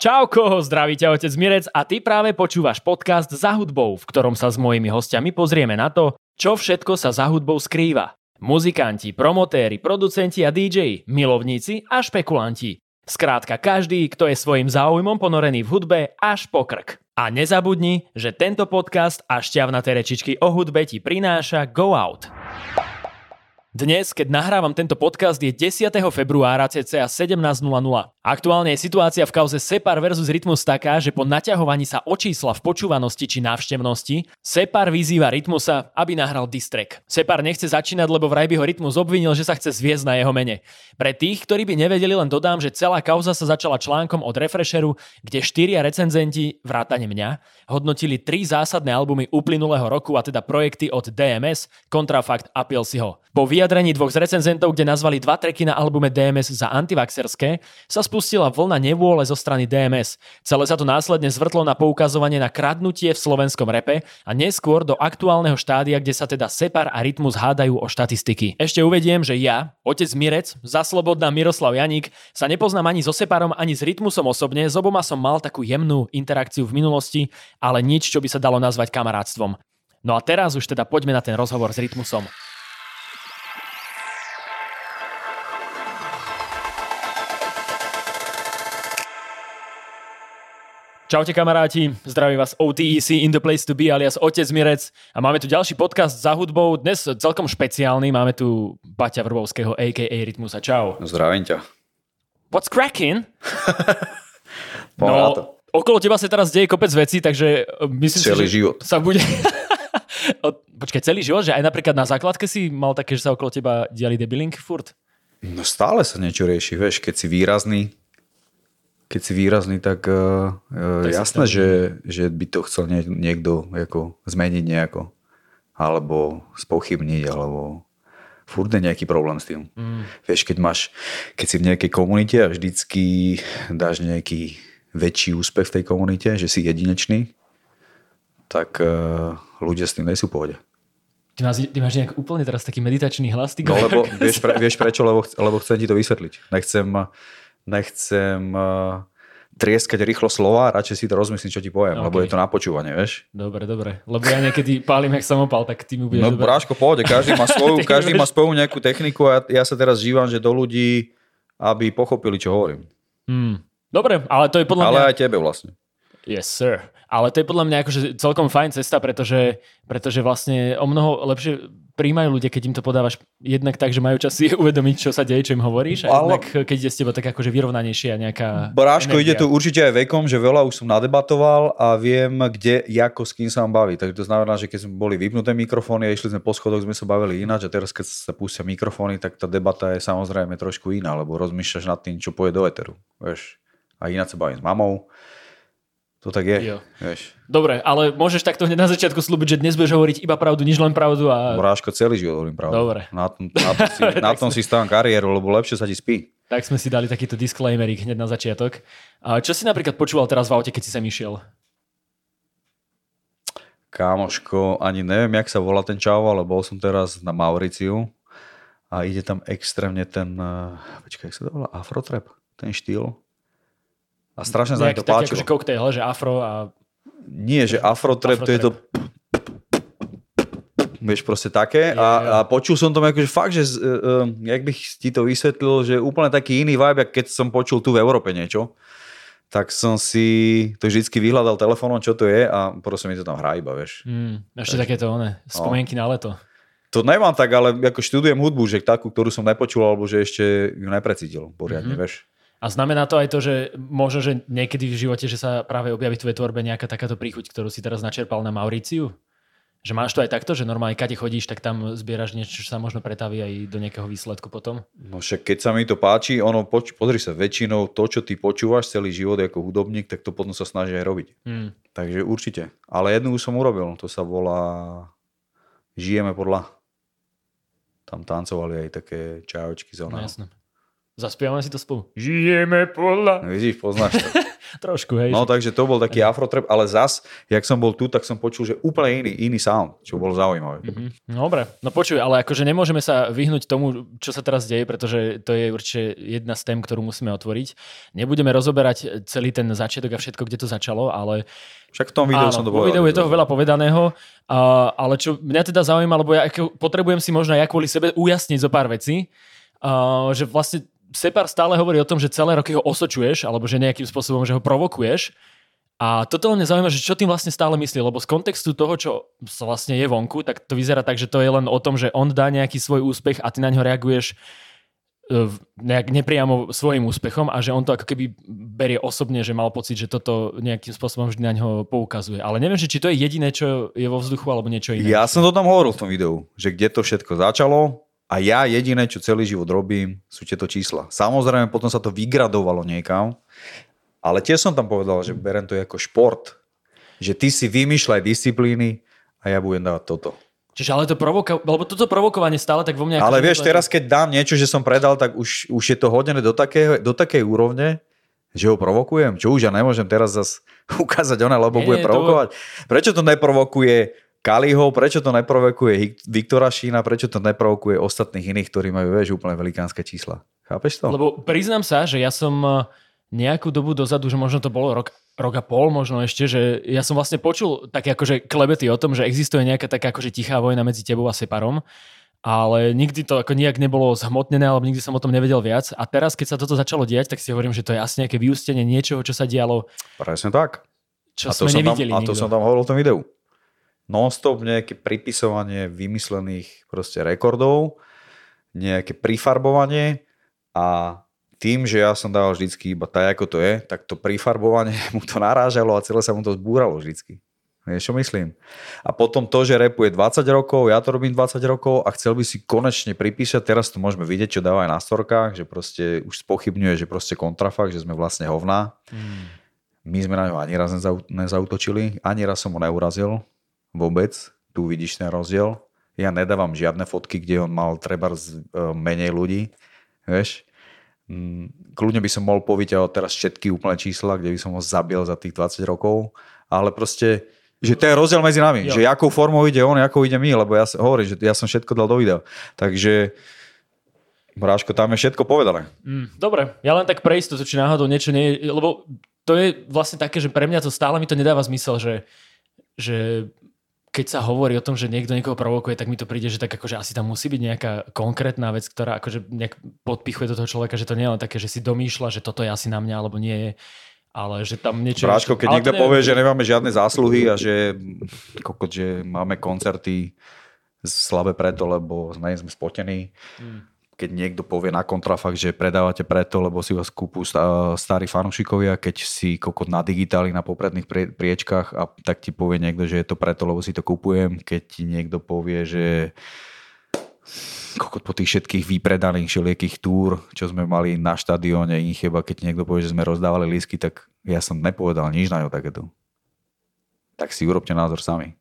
Čauko, zdraví ťa otec Mirec a ty práve počúvaš podcast Za hudbou, v ktorom sa s mojimi hostiami pozrieme na to, čo všetko sa za hudbou skrýva. Muzikanti, promotéri, producenti a DJ, milovníci a špekulanti. Skrátka každý, kto je svojim záujmom ponorený v hudbe až po krk. A nezabudni, že tento podcast a šťavnaté rečičky o hudbe ti prináša Go Out. Dnes, keď nahrávam tento podcast, je 10. februára cca 17.00. Aktuálne je situácia v kauze Separ versus Rytmus taká, že po naťahovaní sa o čísla v počúvanosti či návštevnosti, Separ vyzýva Rytmusa, aby nahral distrek. Separ nechce začínať, lebo vraj by ho Rytmus obvinil, že sa chce zviezť na jeho mene. Pre tých, ktorí by nevedeli, len dodám, že celá kauza sa začala článkom od Refresheru, kde štyria recenzenti, vrátane mňa, hodnotili tri zásadné albumy uplynulého roku, a teda projekty od DMS, Contrafact a Pilsiho. Po vyjadrení dvoch z recenzentov, kde nazvali dva treky na albume DMS za antivaxerské, sa spustila vlna nevôle zo strany DMS. Celé sa to následne zvrtlo na poukazovanie na kradnutie v slovenskom repe a neskôr do aktuálneho štádia, kde sa teda Separ a Rytmus hádajú o štatistiky. Ešte uvediem, že ja, otec Mirec, za slobodná Miroslav Janík, sa nepoznám ani so Separom, ani s Rytmusom osobne, s oboma som mal takú jemnú interakciu v minulosti, ale nič, čo by sa dalo nazvať kamarátstvom. No a teraz už teda poďme na ten rozhovor s Rytmusom. Čaute kamaráti, zdraví vás OTEC in the place to be alias Otec Mirec a máme tu ďalší podcast za hudbou, dnes celkom špeciálny, máme tu Baťa Vrbovského a.k.a. Rytmusa, čau. Zdravím ťa. What's cracking? no, okolo teba sa teraz deje kopec vecí, takže e, myslím celý si, život. sa bude... Počkaj, celý život, že aj napríklad na základke si mal také, že sa okolo teba diali debilinky furt? No stále sa niečo rieši, vieš, keď si výrazný, keď si výrazný, tak uh, uh, jasné, že, že by to chcel nie, niekto ako zmeniť nejako. Alebo spochybniť, alebo furt je nejaký problém s tým. Mm. Vieš, keď máš, keď si v nejakej komunite a vždycky dáš nejaký väčší úspech v tej komunite, že si jedinečný, tak uh, ľudia s tým nejsú pohode. Ty máš, ty máš nejak úplne teraz taký meditačný hlas. Ty no lebo vieš, pre, vieš prečo, lebo, lebo chcem ti to vysvetliť. Nechcem, nechcem uh, trieskať rýchlo slova, radšej si to rozmyslím, čo ti poviem, okay. lebo je to na počúvanie, vieš. Dobre, dobre. Lebo ja niekedy pálim jak samopal, tak ty mi budeš... No bráško, pohode, každý má svoju, každý má svoju nejakú techniku a ja sa teraz žívam, že do ľudí, aby pochopili, čo hovorím. Hmm. Dobre, ale to je podľa ale mňa... Ale aj tebe vlastne. Yes, sir. Ale to je podľa mňa akože celkom fajn cesta, pretože, pretože vlastne o mnoho lepšie príjmajú ľudia, keď im to podávaš jednak tak, že majú čas si uvedomiť, čo sa deje, čo im hovoríš, a Ale... jednak keď ide s teba tak akože vyrovnanejšia nejaká Bráško, energia. ide tu určite aj vekom, že veľa už som nadebatoval a viem, kde, ako, s kým sa mám baviť. Takže to znamená, že keď sme boli vypnuté mikrofóny a išli sme po schodoch, sme sa bavili ináč a teraz keď sa pustia mikrofóny, tak tá debata je samozrejme trošku iná, lebo rozmýšľaš nad tým, čo pôjde do eteru. Vieš. A ináč sa bavím s mamou, to tak je. Jo. Vieš. Dobre, ale môžeš takto hneď na začiatku slúbiť, že dnes budeš hovoriť iba pravdu, nič len pravdu. A... Moráško, celý život hovorím pravdu. Dobre. Na tom, na tom si, na tom si stávam kariéru, lebo lepšie sa ti spí. Tak sme si dali takýto disclaimer hneď na začiatok. A čo si napríklad počúval teraz v aute, keď si sa išiel? Kámoško, ani neviem, jak sa volá ten čau, ale bol som teraz na Mauriciu a ide tam extrémne ten, uh, počkaj, jak sa to volá, afrotrap, ten štýl. A strašne sa mi to páčilo. Akože koktejl, že afro a... Nie, že afro to je to... Vieš, proste také. A, a počul som to akože fakt, že uh, jak bych ti to vysvetlil, že úplne taký iný vibe, keď som počul tu v Európe niečo tak som si to vždycky vyhľadal telefónom, čo to je a proste mi to tam hrá iba, vieš. Mm, ešte tak, takéto one, no. spomienky no. na leto. To nemám tak, ale ako študujem hudbu, že takú, ktorú som nepočul, alebo že ešte ju neprecítil poriadne, mm-hmm. vieš. A znamená to aj to, že možno, že niekedy v živote, že sa práve objaví v tvojej tvorbe nejaká takáto príchuť, ktorú si teraz načerpal na Mauriciu? Že máš to aj takto, že normálne, keď chodíš, tak tam zbieraš niečo, čo sa možno pretaví aj do nejakého výsledku potom? No však keď sa mi to páči, ono, poč- pozri sa, väčšinou to, čo ty počúvaš celý život ako hudobník, tak to potom sa snaží aj robiť. Hmm. Takže určite. Ale jednu už som urobil, to sa volá Žijeme podľa. Tam tancovali aj také čajočky zóna. No, jasné. Zaspievame si to spolu. Žijeme podľa. No, vidíš, poznáš to. Trošku, hej. No takže to bol taký afrotrap, ale zas, jak som bol tu, tak som počul, že úplne iný, iný sound, čo bolo zaujímavé. Mm-hmm. Dobre, no počuj, ale akože nemôžeme sa vyhnúť tomu, čo sa teraz deje, pretože to je určite jedna z tém, ktorú musíme otvoriť. Nebudeme rozoberať celý ten začiatok a všetko, kde to začalo, ale však v tom videu Áno, som to povedal. videu je toho veľa povedaného, a, ale čo mňa teda zaujíma, lebo ja potrebujem si možno ja kvôli sebe ujasniť zo pár vecí, a, že vlastne Separ stále hovorí o tom, že celé roky ho osočuješ, alebo že nejakým spôsobom, že ho provokuješ. A toto mňa zaujíma, že čo tým vlastne stále myslí, lebo z kontextu toho, čo vlastne je vonku, tak to vyzerá tak, že to je len o tom, že on dá nejaký svoj úspech a ty na ňo reaguješ E, nejak nepriamo svojim úspechom a že on to ako keby berie osobne, že mal pocit, že toto nejakým spôsobom vždy na ňo poukazuje. Ale neviem, že či to je jediné, čo je vo vzduchu alebo niečo iné. Ja som to tam hovoril v tom videu, že kde to všetko začalo a ja jediné, čo celý život robím, sú tieto čísla. Samozrejme, potom sa to vygradovalo niekam, ale tiež som tam povedal, že berem to ako šport, že ty si vymýšľaj disciplíny a ja budem dávať toto. Čiže ale to provoka- lebo toto provokovanie stále tak vo mne... Ale vieš, teraz keď dám niečo, že som predal, tak už, už je to hodené do takej, do takej úrovne, že ho provokujem. Čo už ja nemôžem teraz zase ukázať ona, lebo nie, bude provokovať. To... Prečo to neprovokuje Kaliho, prečo to neprovokuje Viktora Šína, prečo to neprovokuje ostatných iných, ktorí majú, vieš, úplne velikánske čísla. Chápeš to? Lebo priznám sa, že ja som eh, nejakú dobu dozadu, že možno to bolo rok, rok a pol možno ešte, že ja som vlastne počul také akože klebety o tom, že existuje nejaká taká akože tichá vojna medzi tebou a Separom, ale nikdy to ako nejak nebolo zhmotnené, alebo nikdy som o tom nevedel viac. A teraz, keď sa toto začalo diať, tak si hovorím, že to je asi nejaké vyústenie niečoho, čo sa dialo. Presne tak. Čo a to sme som nevideli tam, A to som tam hovoril v tom videu. Non-stop nejaké pripisovanie vymyslených proste rekordov, nejaké prifarbovanie a tým, že ja som dával vždycky iba tak, ako to je, tak to prifarbovanie mu to narážalo a celé sa mu to zbúralo vždycky. Vieš, čo myslím? A potom to, že repuje 20 rokov, ja to robím 20 rokov a chcel by si konečne pripísať, teraz to môžeme vidieť, čo dáva aj na storkách, že proste už spochybňuje, že proste kontrafakt, že sme vlastne hovná. Mm. My sme na ňo ani raz nezautočili, ani raz som ho neurazil vôbec. Tu vidíš ten rozdiel. Ja nedávam žiadne fotky, kde on mal treba e, menej ľudí. Vieš? Mm, kľudne by som mohol povyťahovať teraz všetky úplné čísla, kde by som ho zabil za tých 20 rokov, ale proste, že to je rozdiel medzi nami, jo. že akou formou ide on, akou ide my, lebo ja hovorím, že ja som všetko dal do videa. Takže Bráško, tam je všetko povedané. Mm, dobre, ja len tak pre istotu, či náhodou niečo nie je, lebo to je vlastne také, že pre mňa to stále mi to nedáva zmysel, že, že keď sa hovorí o tom, že niekto niekoho provokuje, tak mi to príde, že tak akože asi tam musí byť nejaká konkrétna vec, ktorá akože nejak podpichuje do toho človeka, že to nie je len také, že si domýšľa, že toto je asi na mňa, alebo nie je ale že tam niečo... Bráško, keď niekto neviem, povie, že nemáme žiadne zásluhy a že, kokot, že máme koncerty slabé preto, lebo sme, sme spotení, hmm keď niekto povie na kontrafakt, že predávate preto, lebo si vás kúpu starí fanúšikovia, keď si kokot na digitáli na popredných priečkách a tak ti povie niekto, že je to preto, lebo si to kúpujem. Keď ti niekto povie, že kokot po tých všetkých vypredaných všelijakých túr, čo sme mali na štadióne, ich chyba, keď niekto povie, že sme rozdávali lísky, tak ja som nepovedal nič na ňo takéto. Tak si urobte názor sami.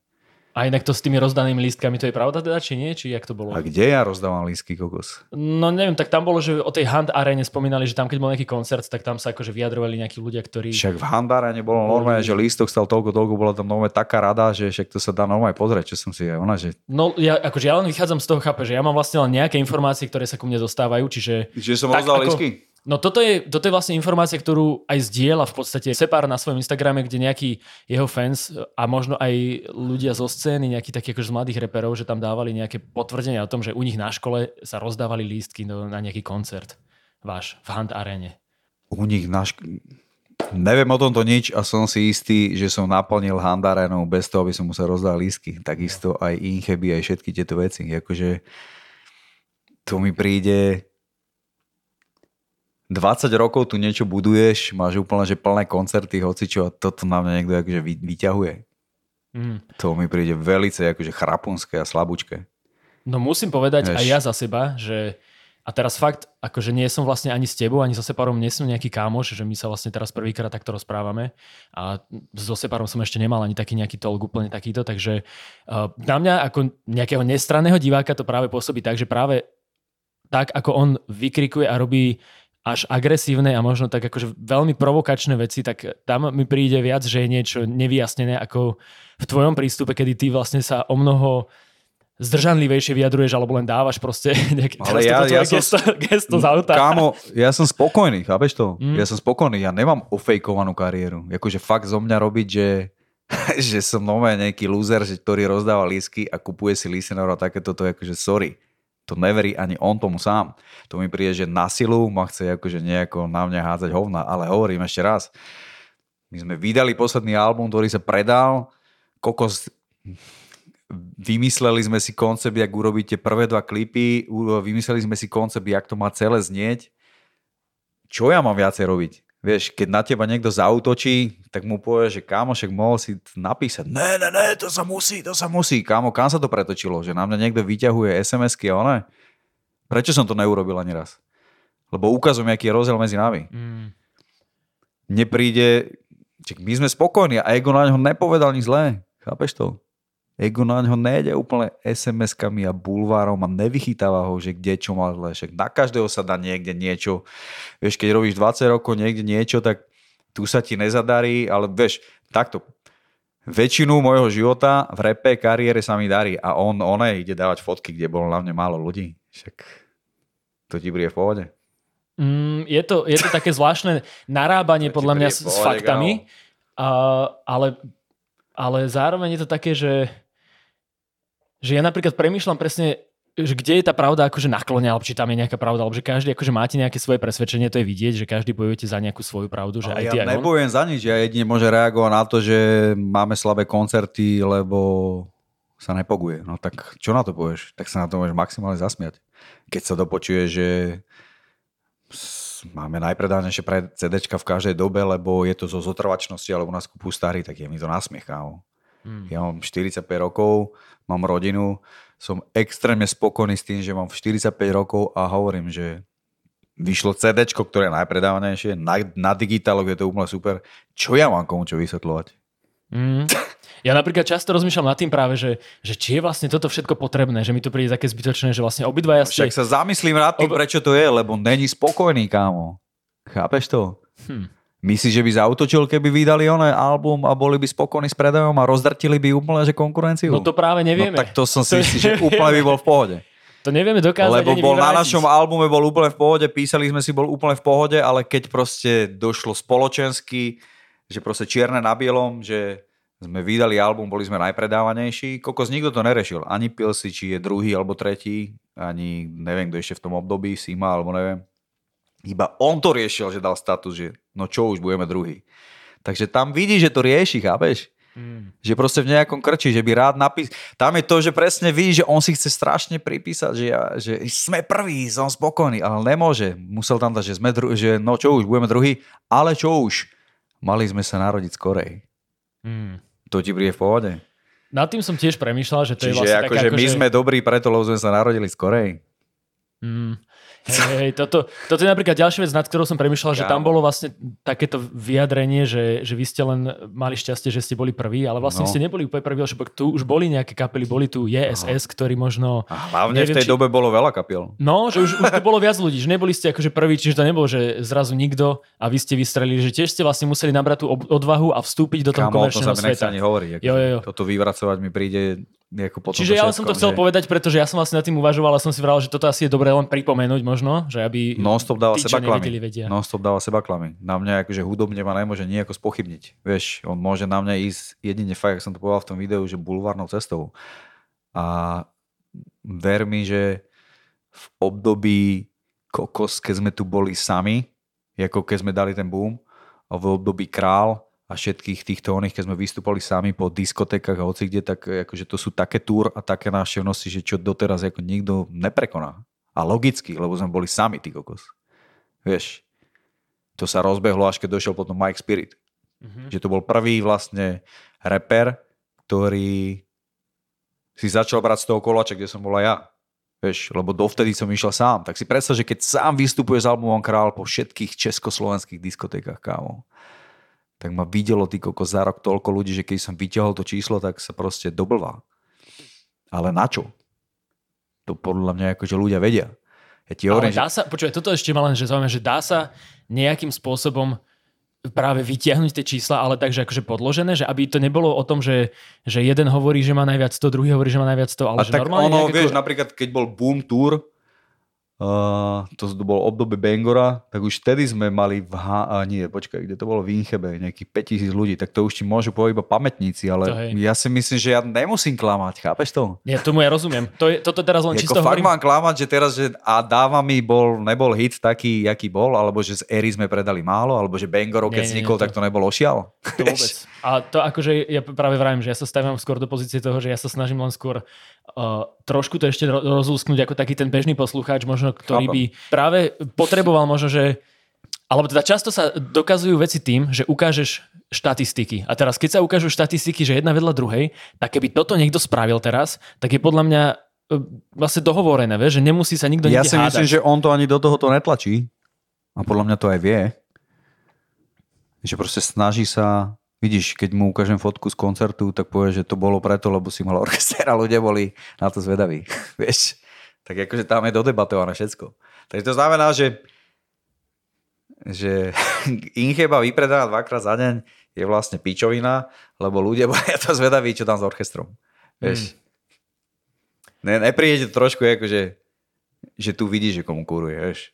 A inak to s tými rozdanými lístkami, to je pravda teda, či nie? Či jak to bolo? A kde ja rozdávam lístky, kokos? No neviem, tak tam bolo, že o tej Hand Arene spomínali, že tam keď bol nejaký koncert, tak tam sa akože vyjadrovali nejakí ľudia, ktorí... Však v Hand Arene bolo normálne, že lístok stal toľko, toľko, bola tam normálne taká rada, že však to sa dá normálne pozrieť, čo som si ona, že... No ja, akože ja len vychádzam z toho, chápe, že ja mám vlastne len nejaké informácie, ktoré sa ku mne dostávajú, čiže... Čiže som rozdal ako... lístky? No toto je, toto je vlastne informácia, ktorú aj zdieľa v podstate Separ na svojom Instagrame, kde nejaký jeho fans a možno aj ľudia zo scény, nejakí takí akože z mladých reperov, že tam dávali nejaké potvrdenia o tom, že u nich na škole sa rozdávali lístky na nejaký koncert váš v Hand Arene. U nich na škole... Neviem o tomto nič a som si istý, že som naplnil Handarenou bez toho, aby som musel rozdať lístky. Takisto aj Incheby, aj všetky tieto veci. Akože to mi príde 20 rokov tu niečo buduješ, máš úplne že plné koncerty, hoci čo a toto na mňa niekto akože vyťahuje. Mm. To mi príde velice akože chrapunské a slabúčke. No musím povedať Eš. aj ja za seba, že a teraz fakt, akože nie som vlastne ani s tebou, ani so Separom nie som nejaký kámoš, že my sa vlastne teraz prvýkrát takto rozprávame a so Separom som ešte nemal ani taký nejaký tolk úplne takýto, takže uh, na mňa ako nejakého nestranného diváka to práve pôsobí tak, že práve tak, ako on vykrikuje a robí až agresívne a možno tak akože veľmi provokačné veci, tak tam mi príde viac, že je niečo nevyjasnené ako v tvojom prístupe, kedy ty vlastne sa o mnoho zdržanlivejšie vyjadruješ, alebo len dávaš proste nejaké Ale ja, ja gesto, som, gesto z auta. Kámo, ja som spokojný, chápeš to? Mm. Ja som spokojný, ja nemám ofejkovanú kariéru. Jakože fakt zo mňa robiť, že, že som nové nejaký loser, že, ktorý rozdáva lísky a kupuje si listenov a takéto, to je akože sorry to neverí ani on tomu sám. To mi príde, že na silu ma chce akože nejako na mňa hádzať hovna, ale hovorím ešte raz, my sme vydali posledný album, ktorý sa predal, kokos vymysleli sme si koncept, jak urobíte prvé dva klipy, vymysleli sme si koncept, jak to má celé znieť. Čo ja mám viacej robiť? Vieš, keď na teba niekto zautočí, tak mu povie, že kámo, však mohol si napísať, ne, ne, ne, to sa musí, to sa musí. Kámo, kam sa to pretočilo? Že na mňa niekto vyťahuje SMS-ky a one? Prečo som to neurobil ani raz? Lebo ukazujem, aký je rozdiel medzi nami. Mm. Nepríde, my sme spokojní a Ego na ňo nepovedal nič zlé. Chápeš to? Ego na ňo nejde úplne SMS-kami a bulvárom a nevychytáva ho, že kde čo má zle. Však na každého sa dá niekde niečo. Vieš, keď robíš 20 rokov niekde niečo, tak tu sa ti nezadarí, ale vieš, takto. Väčšinu môjho života v repe kariére sa mi darí a on, on ide dávať fotky, kde bolo hlavne málo ľudí. Však to ti bude v pohode. Mm, je, to, je to také zvláštne narábanie podľa mňa s, s faktami, uh, ale, ale zároveň je to také, že že ja napríklad premýšľam presne, že kde je tá pravda akože naklonia, alebo či tam je nejaká pravda, alebo že každý akože máte nejaké svoje presvedčenie, to je vidieť, že každý bojujete za nejakú svoju pravdu. Že Ale aj ja ty, aj nebojujem za nič, ja jedine môže reagovať na to, že máme slabé koncerty, lebo sa nepoguje. No tak čo na to povieš? Tak sa na to môžeš maximálne zasmiať. Keď sa dopočuje, že máme najpredanejšie pre CDčka v každej dobe, lebo je to zo zotrvačnosti, alebo nás kúpu starý, tak je mi to nasmiech, kámo. Hmm. Ja mám 45 rokov, mám rodinu, som extrémne spokojný s tým, že mám 45 rokov a hovorím, že vyšlo CD, ktoré je najpredávanejšie, na, na digitáloch je to úplne super. Čo ja mám komu čo vysvetľovať? Mm. Ja napríklad často rozmýšľam nad tým práve, že, že či je vlastne toto všetko potrebné, že mi to príde také zbytočné, že vlastne obidvaja ste... Však sa zamyslím nad tým, ob... prečo to je, lebo není spokojný, kámo. Chápeš to? Hm. Myslíš, že by zautočil, keby vydali oné album a boli by spokojní s predajom a rozdrtili by úplne že konkurenciu? No to práve nevieme. No tak to som si myslel, že úplne by bol v pohode. To nevieme dokázať Lebo bol na našom albume bol úplne v pohode, písali sme si, bol úplne v pohode, ale keď proste došlo spoločensky, že proste čierne na bielom, že sme vydali album, boli sme najpredávanejší, kokos nikto to nerešil. Ani Pilsi, či je druhý alebo tretí, ani neviem, kto ešte v tom období, Sima alebo neviem. Iba on to riešil, že dal status, že no čo už, budeme druhý. Takže tam vidí, že to rieši, chápeš? Mm. Že proste v nejakom krči, že by rád napísal. Tam je to, že presne vidí, že on si chce strašne pripísať, že, ja, že sme prví, som spokojný, ale nemôže. Musel tam dať, že, sme dru- že no čo už, budeme druhý, ale čo už, mali sme sa narodiť skorej. Mm. To ti príde v pohode? Nad tým som tiež premýšľal, že to Čiže je vlastne ako, taká, že my že... sme dobrí preto, lebo sme sa narodili skorej. Mm. Hej, hej, toto, toto je napríklad ďalšia vec, nad ktorou som premyšľal, že tam bolo vlastne takéto vyjadrenie, že, že vy ste len mali šťastie, že ste boli prví, ale vlastne no. ste neboli úplne prví, lebo tu už boli nejaké kapely, boli tu JSS, no. ktorí možno... A hlavne neviem, v tej či... dobe bolo veľa kapiel. No, že už, už to bolo viac ľudí, že neboli ste akože prví, čiže to nebolo, že zrazu nikto a vy ste vystrelili, že tiež ste vlastne museli nabrať tú odvahu a vstúpiť do toho Kámo, komerčného to sveta. ani hovorí. jo, jo, jo. Toto vyvracovať mi príde potom Čiže ja som to chcel že... povedať, pretože ja som vlastne nad tým uvažoval a som si vral, že toto asi je dobré len pripomenúť možno, že aby Non-stop dáva tí, seba klamy. Non-stop dáva seba klamy. Na mňa akože hudobne ma nemôže nejako spochybniť. Vieš, on môže na mňa ísť jedine fakt, ako som to povedal v tom videu, že bulvárnou cestou. A ver mi, že v období kokos, keď sme tu boli sami, ako keď sme dali ten boom, a v období král, a všetkých týchto oných, keď sme vystúpali sami po diskotékach a hoci kde, tak akože to sú také túr a také návštevnosti, že čo doteraz ako nikto neprekoná. A logicky, lebo sme boli sami, ty kokos. Vieš, to sa rozbehlo, až keď došiel potom Mike Spirit. Mm-hmm. Že to bol prvý vlastne reper, ktorý si začal brať z toho kolača, kde som bola ja. Vieš, lebo dovtedy som išiel sám. Tak si predstav, že keď sám vystupuje s albumom Král po všetkých československých diskotékach, kámo tak ma videlo ty koko za rok toľko ľudí, že keď som vyťahol to číslo, tak sa proste doblvá. Ale na čo? To podľa mňa akože ľudia vedia. Ja ti hovorím, Ale dá sa, počúvaj, toto ešte ma len, že zaujímavé, že dá sa nejakým spôsobom práve vytiahnuť tie čísla, ale takže akože podložené, že aby to nebolo o tom, že, že jeden hovorí, že má najviac to, druhý hovorí, že má najviac to, ale a že tak normálne ono, vieš, ako... napríklad keď bol Boom Tour, Uh, to bolo obdobie Bangora, tak už vtedy sme mali v H... A nie, počkaj, kde to bolo v Inchebe, nejakých 5000 ľudí, tak to už ti môžu povedať iba pamätníci, ale ja si myslím, že ja nemusím klamať, chápeš to? Nie, tomu ja rozumiem. To je, toto teraz len Jako čisto fakt hovorím. mám klamať, že teraz, že a dáva mi bol, nebol hit taký, jaký bol, alebo že z Ery sme predali málo, alebo že Bangorov, keď Nie, nie, vznikol, to- tak to nebol ošial. To vôbec. A to akože ja práve vravím, že ja sa stavím skôr do pozície toho, že ja sa snažím len skôr uh, trošku to ešte ro- rozlúsknuť ako taký ten bežný poslucháč, možno ktorý Chápem. by práve potreboval možno, že alebo teda často sa dokazujú veci tým, že ukážeš štatistiky. A teraz, keď sa ukážu štatistiky, že jedna vedľa druhej, tak keby toto niekto spravil teraz, tak je podľa mňa uh, vlastne dohovorené, vieš, že nemusí sa nikto Ja si hádať. myslím, že on to ani do tohoto netlačí. A podľa mňa to aj vie. Že proste snaží sa... Vidíš, keď mu ukážem fotku z koncertu, tak povie, že to bolo preto, lebo si mal orchester a ľudia boli na to zvedaví. Vieš? Tak akože tam je dodebatované všetko. Takže to znamená, že že Incheba vypredaná dvakrát za deň je vlastne pičovina, lebo ľudia boli na to zvedaví, čo tam s orchestrom. Vieš? Ne, nepríde to trošku akože, že tu vidíš, že komu kuruje, vieš.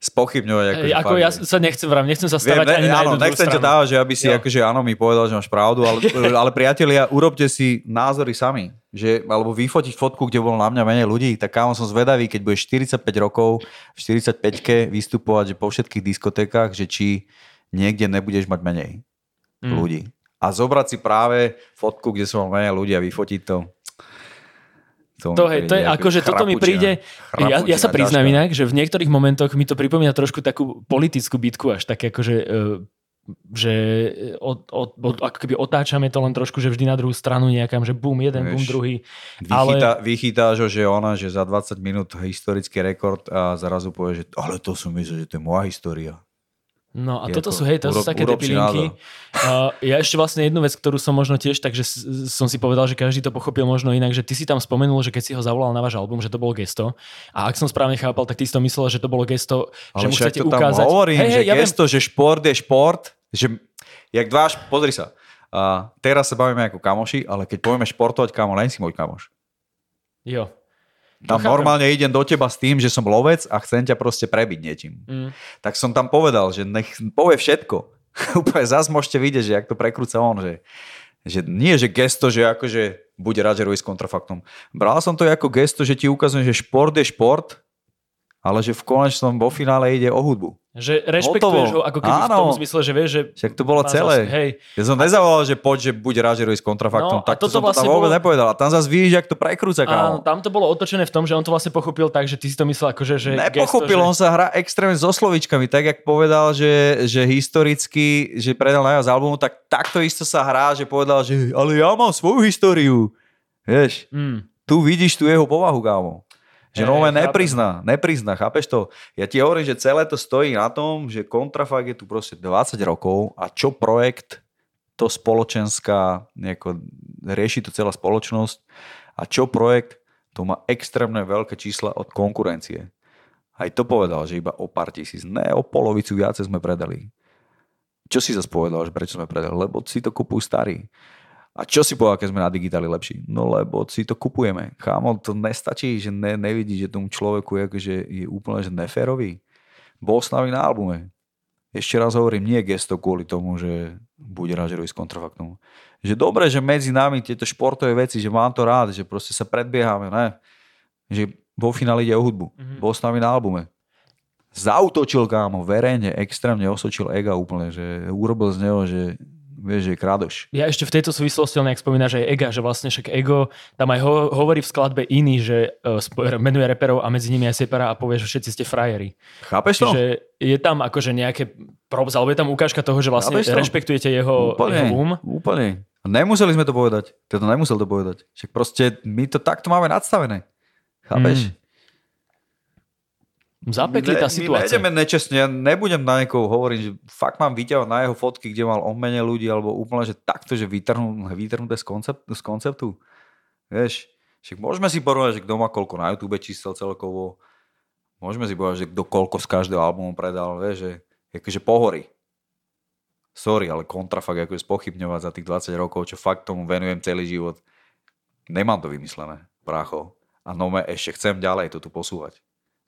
Spochybňovať Ej, akože ako fakt, ja sa nechcem vrám, nechcem sa Viem, stavať ne, ani na áno, jednu nechcem ťa dávať, že aby si Jo. akože áno mi povedal, že máš pravdu, ale, ale priatelia, urobte si názory sami. Že, alebo vyfotiť fotku, kde bolo na mňa menej ľudí, tak kámo som zvedavý, keď budeš 45 rokov, v 45 vystupovať že po všetkých diskotékach, že či niekde nebudeš mať menej Mm. ľudí. A zobrať si práve fotku, kde som mal menej ľudí a vyfotiť to. Mi To, hej, to je príde ako, že toto mi príde, ja, ja sa priznám ťažká. inak, že v niektorých momentoch mi to pripomína trošku takú politickú bitku, až také ako, že, eh, že od, od, od, ako keby otáčame to len trošku, že vždy na druhú stranu nejakam, že bum jeden, bum druhý. Vychytá, ale... Vychytáš ho, že ona, že za 20 minút historický rekord a zrazu povie, že ale to som myslel, že to je moja história. No a Je toto sú, hej, to sú také depilinky. Uh, ja ešte vlastne jednu vec, ktorú som možno tiež, takže som si povedal, že každý to pochopil možno inak, že ty si tam spomenul, že keď si ho zavolal na váš album, že to bolo gesto. A ak som správne chápal, tak ty si to myslel, že to bolo gesto, že Ale mu však chcete to tam ukázať. hovorím, hej, že hej, ja viem, gesto, že šport je šport, že jak dváš, pozri sa, a teraz sa bavíme ako kamoši, ale keď povieme športovať, kamo, len si môj kamoš. jo. Tam chápem. normálne idem do teba s tým, že som lovec a chcem ťa proste prebiť niečím. Mm. Tak som tam povedal, že nech povie všetko. Úplne zás môžete vidieť, že jak to prekrúca on, že, že nie, že gesto, že akože bude robí s kontrafaktom. Bral som to ako gesto, že ti ukazujem, že šport je šport, ale že v konečnom vo finále ide o hudbu. Že rešpektuješ Hotovo. ho ako keby v Áno. tom zmysle, že vieš, že... Však to bolo celé. Zas, hej, Ja som nezavolal, že poď, že buď rád, že robí s kontrafaktom. No, tak to som to vlastne tam vôbec bolo- nepovedal. A tam zase vidíš, jak to prekrúca, Áno, tam to bolo otočené v tom, že on to vlastne pochopil tak, že ty si to myslel ako, že... že Nepochopil, gesto, on sa hrá extrémne so slovičkami, tak jak povedal, že, že historicky, že predal najviac albumu, tak takto isto sa hrá, že povedal, že ale ja mám svoju históriu. Vieš, Že... Mm. tu vidíš tu jeho povahu, kámo. Že chápem. neprizná, neprizná, chápeš to? Ja ti hovorím, že celé to stojí na tom, že Kontrafakt je tu proste 20 rokov a čo projekt, to spoločenská, nejako, rieši to celá spoločnosť a čo projekt, to má extrémne veľké čísla od konkurencie. Aj to povedal, že iba o pár tisíc, ne o polovicu viacej sme predali. Čo si zase povedal, že prečo sme predali? Lebo si to kupujú starí. A čo si povedal, keď sme na digitáli lepší? No lebo si to kupujeme. Chámo, to nestačí, že ne, nevidí, že tomu človeku je, akože je úplne že neférový. Bol s nami na albume. Ešte raz hovorím, nie gesto kvôli tomu, že bude rád, že robí s kontrafaktom. Že dobre, že medzi nami tieto športové veci, že mám to rád, že proste sa predbiehame, ne? Že vo finále ide o hudbu. Mhm. Bol s nami na albume. Zautočil kámo, verejne, extrémne osočil ega úplne, že urobil z neho, že vieš, že je krádoš. Ja ešte v tejto súvislosti len nejak spomínaš aj Ega, že vlastne však Ego tam aj ho, hovorí v skladbe iný, že uh, menuje reperov a medzi nimi aj separa a povie, že všetci ste frajeri. Chápeš to? Čiže je tam akože nejaké props, alebo je tam ukážka toho, že vlastne Chápeš to? rešpektujete jeho, jeho um. Úplne. Nemuseli sme to povedať. Teda nemusel to povedať. Však proste my to takto máme nadstavené. Chápeš? Mm. Zapekli tá My situácia. nejdeme nečestne, ja nebudem na niekoho hovoriť, že fakt mám vyťahovať na jeho fotky, kde mal on menej ľudí, alebo úplne, že takto, že vytrhnú, vytrhnuté z, koncept, z konceptu. Vieš, však môžeme si porovnať, že kto má koľko na YouTube čísel celkovo. môžeme si povedať, že kto koľko z každého albumu predal, vieš, že akože pohorí. Sorry, ale kontrafakt akože spochybňovať za tých 20 rokov, čo fakt tomu venujem celý život. Nemám to vymyslené, brácho. A no ešte chcem ďalej to tu posúvať.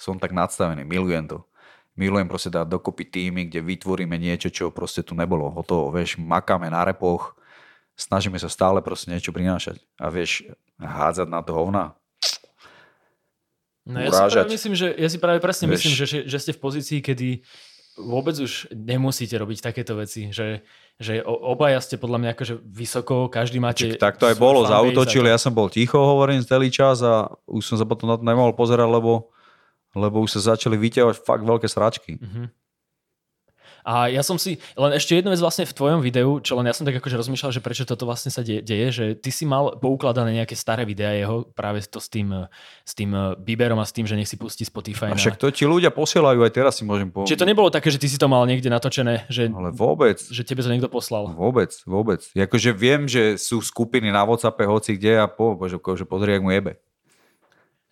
Som tak nadstavený, milujem to. Milujem proste dať dokopy týmy, kde vytvoríme niečo, čo proste tu nebolo. Hotovo, vieš, makáme na repoch, snažíme sa stále proste niečo prinášať. A vieš, hádzať na to hovna, No ja si práve myslím, že ja si práve presne Vieš. myslím, že, že ste v pozícii, kedy vôbec už nemusíte robiť takéto veci, že, že obaja ste podľa mňa akože vysoko, každý máte... Čiže tak to aj bolo, zautočili, ja som bol ticho, hovorím celý čas a už som sa potom na to nemohol pozerať, lebo, lebo už sa začali vyťahovať fakt veľké sračky. Uh-huh. A ja som si, len ešte jednu vec vlastne v tvojom videu, čo len ja som tak akože rozmýšľal, že prečo toto vlastne sa deje, deje že ty si mal poukladané nejaké staré videá jeho, práve to s tým, s tým eh, Bieberom a s tým, že nech si pustí Spotify. A však to ti ľudia posielajú, aj teraz si môžem povedať. Čiže to nebolo také, že ty si to mal niekde natočené, že, Ale vôbec. že tebe to niekto poslal. Vôbec, vôbec. Jakože viem, že sú skupiny na WhatsAppe hoci kde a po, bože, že pozri, jak mu jebe.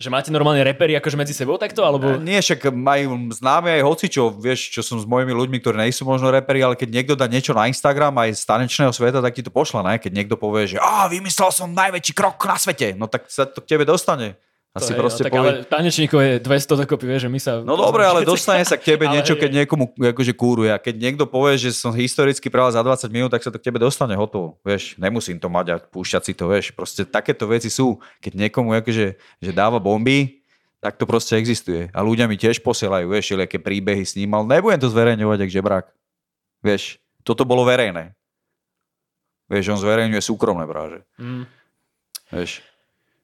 Že máte normálne repery akože medzi sebou takto? Alebo... Nie, však majú známe aj hocičo, vieš, čo som s mojimi ľuďmi, ktorí nie sú možno repery, ale keď niekto dá niečo na Instagram aj z tanečného sveta, tak ti to pošla, ne? Keď niekto povie, že a vymyslel som najväčší krok na svete, no tak sa to k tebe dostane. Asi to proste no, tak povie... ale tanečníkov je 200 dokopy, vieš, že my sa... No dobre, ale dostane sa k tebe niečo, keď niekomu akože kúruje. A keď niekto povie, že som historicky práve za 20 minút, tak sa to k tebe dostane hotovo. Vieš, nemusím to mať a púšťať si to, vieš. Proste takéto veci sú. Keď niekomu akože, že dáva bomby, tak to proste existuje. A ľudia mi tiež posielajú, vieš, aké príbehy s ním, ale nebudem to zverejňovať, ak žebrák. Vieš, toto bolo verejné. Vieš, on zverejňuje súkromné práže. Mm. Vieš.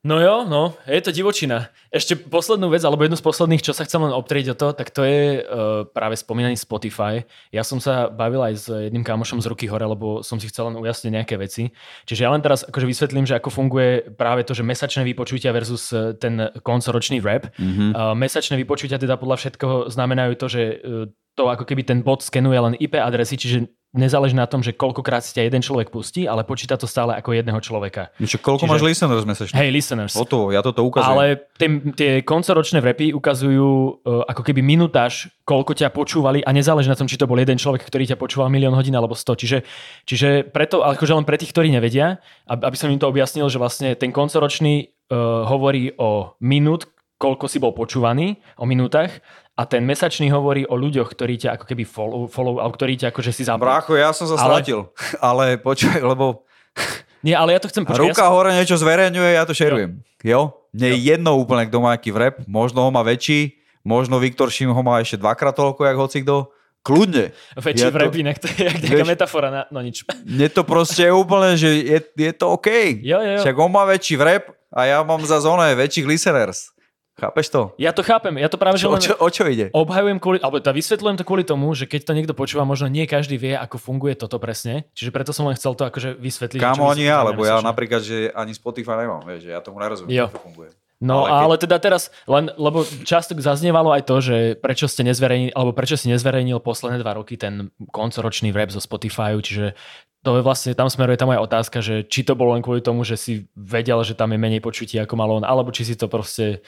No jo, no, je to divočina. Ešte poslednú vec, alebo jednu z posledných, čo sa chcem len optrieť o to, tak to je uh, práve spomínaný Spotify. Ja som sa bavil aj s jedným kamošom z ruky hore, lebo som si chcel len ujasniť nejaké veci. Čiže ja len teraz akože vysvetlím, že ako funguje práve to, že mesačné vypočutia versus e, ten koncoročný rap. Mm-hmm. Uh, mesačné vypočutia teda podľa všetkoho znamenajú to, že uh, to ako keby ten bot skenuje len IP adresy, čiže nezáleží na tom, že koľkokrát si ťa jeden človek pustí, ale počíta to stále ako jedného človeka. Čo, koľko Čiže, máš listeners mesačne? Hej, listeners. O to, ja toto ukazujem. Ale tie, tie koncoročné vrepy ukazujú uh, ako keby minutáž, koľko ťa počúvali a nezáleží na tom, či to bol jeden človek, ktorý ťa počúval milión hodín alebo 100. Čiže, čiže preto, akože len pre tých, ktorí nevedia, aby som im to objasnil, že vlastne ten koncoročný uh, hovorí o minút, koľko si bol počúvaný, o minútach a ten mesačný hovorí o ľuďoch, ktorí ťa ako keby follow, follow alebo ktorí ťa akože si zapol. Brácho, ja som sa ale... stratil, ale počkaj, lebo... Nie, ale ja to chcem počkať. Ruka ja som... hore niečo zverejňuje, ja to šerujem. Jo? jo? Mne je jedno úplne, kto má aký vrep, možno ho má väčší, možno Viktor Šim ho má ešte dvakrát toľko, jak hoci kto. Kľudne. Väčší ja vrep, to... inak to je jak taká metafora na no nič. Mne to proste je úplne, že je, je to OK. Jo, jo, jo. Však on má väčší vrep a ja mám za zóne väčších listeners. Chápeš to? Ja to chápem, ja to práve, čo, že len o, čo, o čo ide? Obhajujem kvôli, alebo teda vysvetľujem to kvôli tomu, že keď to niekto počúva, možno nie každý vie, ako funguje toto presne. Čiže preto som len chcel to akože vysvetliť. Kámo ani ja, lebo ja napríklad, že ani Spotify nemám, vieš, že ja tomu nerozumiem, ako to funguje. No ale, keď... ale teda teraz, len, lebo často zaznievalo aj to, že prečo ste nezverejnili, alebo prečo si nezverejnil posledné dva roky ten koncoročný rap zo Spotify, čiže to je vlastne, tam smeruje tá moja otázka, že či to bolo len kvôli tomu, že si vedel, že tam je menej počutí ako malo on, alebo či si to proste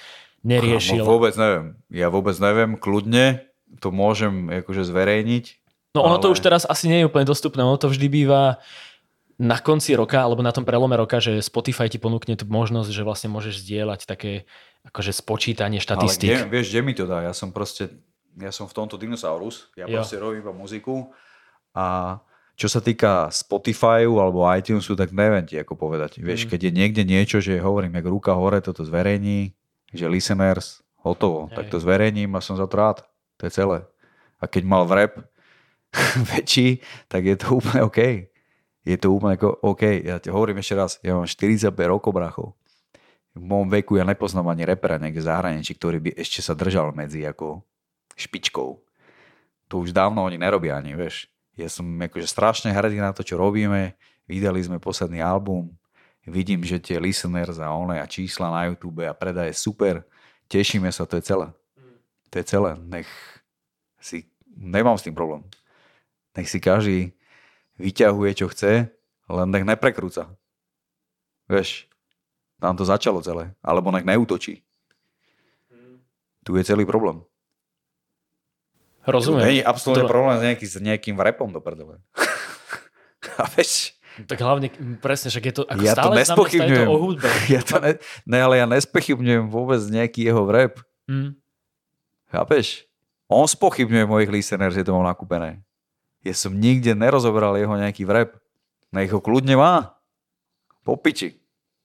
neriešil? No, vôbec neviem. Ja vôbec neviem, kľudne to môžem akože zverejniť. No ono ale... to už teraz asi nie je úplne dostupné, ono to vždy býva na konci roka alebo na tom prelome roka, že Spotify ti ponúkne tú možnosť, že vlastne môžeš zdieľať také akože spočítanie štatistík. Ale kde, vieš, kde mi to dá? Ja som proste, ja som v tomto dinosaurus, ja jo. proste robím iba muziku a čo sa týka Spotifyu alebo iTunesu, tak neviem ti ako povedať. Vieš, mm. keď je niekde niečo, že hovorím, jak ruka hore, toto zverejní, že listeners, hotovo, Hej. tak to zverejním a som za to rád. To je celé. A keď mal v rap väčší, tak je to úplne OK. Je to úplne OK. Ja ti hovorím ešte raz, ja mám 45 rokov, brachov. V môjom veku ja nepoznám ani repera niekde zahraničí, ktorý by ešte sa držal medzi ako špičkou. To už dávno oni nerobia ani, vieš. Ja som akože strašne hrdý na to, čo robíme. Vydali sme posledný album, vidím, že tie listeners a one a čísla na YouTube a predaje super, tešíme sa, to je celé. To je celé. Nech si, nemám s tým problém. Nech si každý vyťahuje, čo chce, len nech neprekrúca. Vieš, tam to začalo celé. Alebo nech neútočí. Tu je celý problém. Rozumiem. Nie je absolútne To- problém s, nejaký, s nejakým repom do prdele. A vieš, Tak hlavne, presne, však je to, ako Ja to stále stále je nespochybňujem. to o hudbe. ja to ne, ne, ale ja nespochybňujem vôbec nejaký jeho rap. Hm. Chápeš? On spochybňuje mojich listeners, že to mám nakúpené. Ja som nikde nerozoberal jeho nejaký rap. Nech ho kľudne má. Po piči.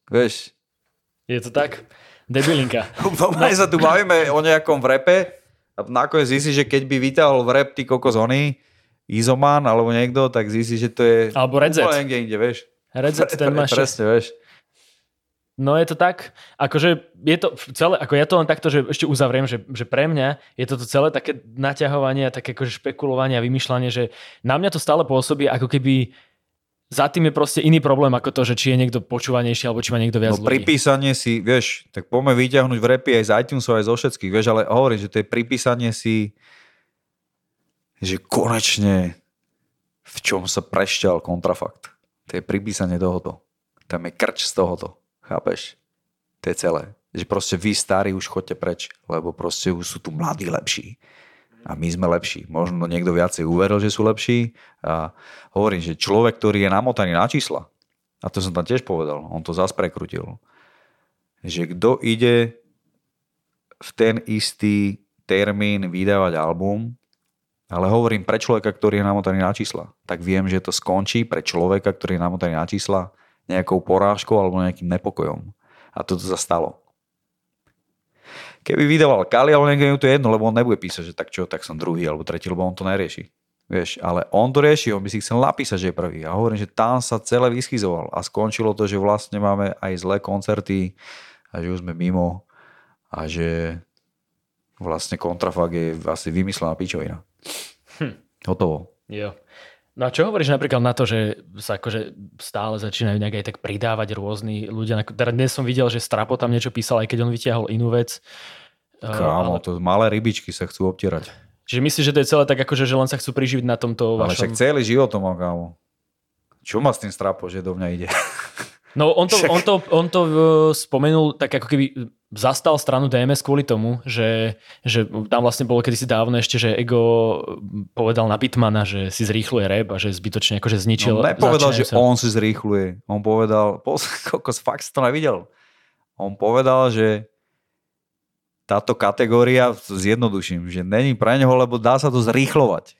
Vieš, Je to tak? Debilinka. Normálne sa tu bavíme o nejakom vrepe a nakoniec zistí, že keď by vyťahol v rap ty kokos oný, Izoman alebo niekto, tak zistí, že to je Alebo Red Z. úplne niekde inde, vieš. Redzec, ten máš. Presne, vieš. No je to tak, akože je to celé, ako ja to len takto, že ešte uzavriem, že, že pre mňa je toto celé také naťahovanie a také akože špekulovanie a vymýšľanie, že na mňa to stále pôsobí, ako keby za tým je proste iný problém ako to, že či je niekto počúvanejší alebo či má niekto viac No ľudí. pripísanie si, vieš, tak poďme vyťahnuť v repy aj z iTunesov, aj zo všetkých, vieš, ale hovorím, že to je pripísanie si, že konečne v čom sa prešťal kontrafakt. To je pripísanie tohoto. Tam je krč z tohoto. Chápeš? To je celé. Že proste vy starí už chodte preč, lebo proste už sú tu mladí lepší. A my sme lepší. Možno niekto viacej uveril, že sú lepší. A hovorím, že človek, ktorý je namotaný na čísla, a to som tam tiež povedal, on to zase prekrutil, že kto ide v ten istý termín vydávať album, ale hovorím pre človeka, ktorý je namotaný na čísla, tak viem, že to skončí pre človeka, ktorý je namotaný na čísla nejakou porážkou alebo nejakým nepokojom. A toto sa stalo. Keby vydával Kali alebo niekto, to je jedno, lebo on nebude písať, že tak čo, tak som druhý alebo tretí, lebo on to nerieši. Vieš, ale on to rieši, on by si chcel napísať, že je prvý. A hovorím, že tam sa celé vyschizoval a skončilo to, že vlastne máme aj zlé koncerty a že už sme mimo a že vlastne kontrafakt je asi vymyslená pičovina. Hm. Hotovo. Jo. No a čo hovoríš napríklad na to, že sa akože stále začínajú nejak aj tak pridávať rôzni ľudia. Teda dnes som videl, že Strapo tam niečo písal, aj keď on vytiahol inú vec. Eh, Kámo, ale- to malé rybičky sa chcú obtierať. Čiže myslíš, že to je celé tak akože, že len sa chcú priživiť na tomto Ale vašom... však celý život to mám, kámo. Čo má s tým strapo, že do mňa ide? No on to, Však- on to, on to uh, spomenul tak ako keby zastal stranu DMS kvôli tomu, že, že tam vlastne bolo kedysi dávno ešte, že Ego povedal na Bitmana, že si zrýchluje rap a že zbytočne akože zničil. No, nepovedal, že začínajúce- on si zrýchluje. On povedal, kokos, fakt si to nevidel. On povedal, že táto kategória, zjednoduším, že není pre neho, lebo dá sa to zrýchlovať.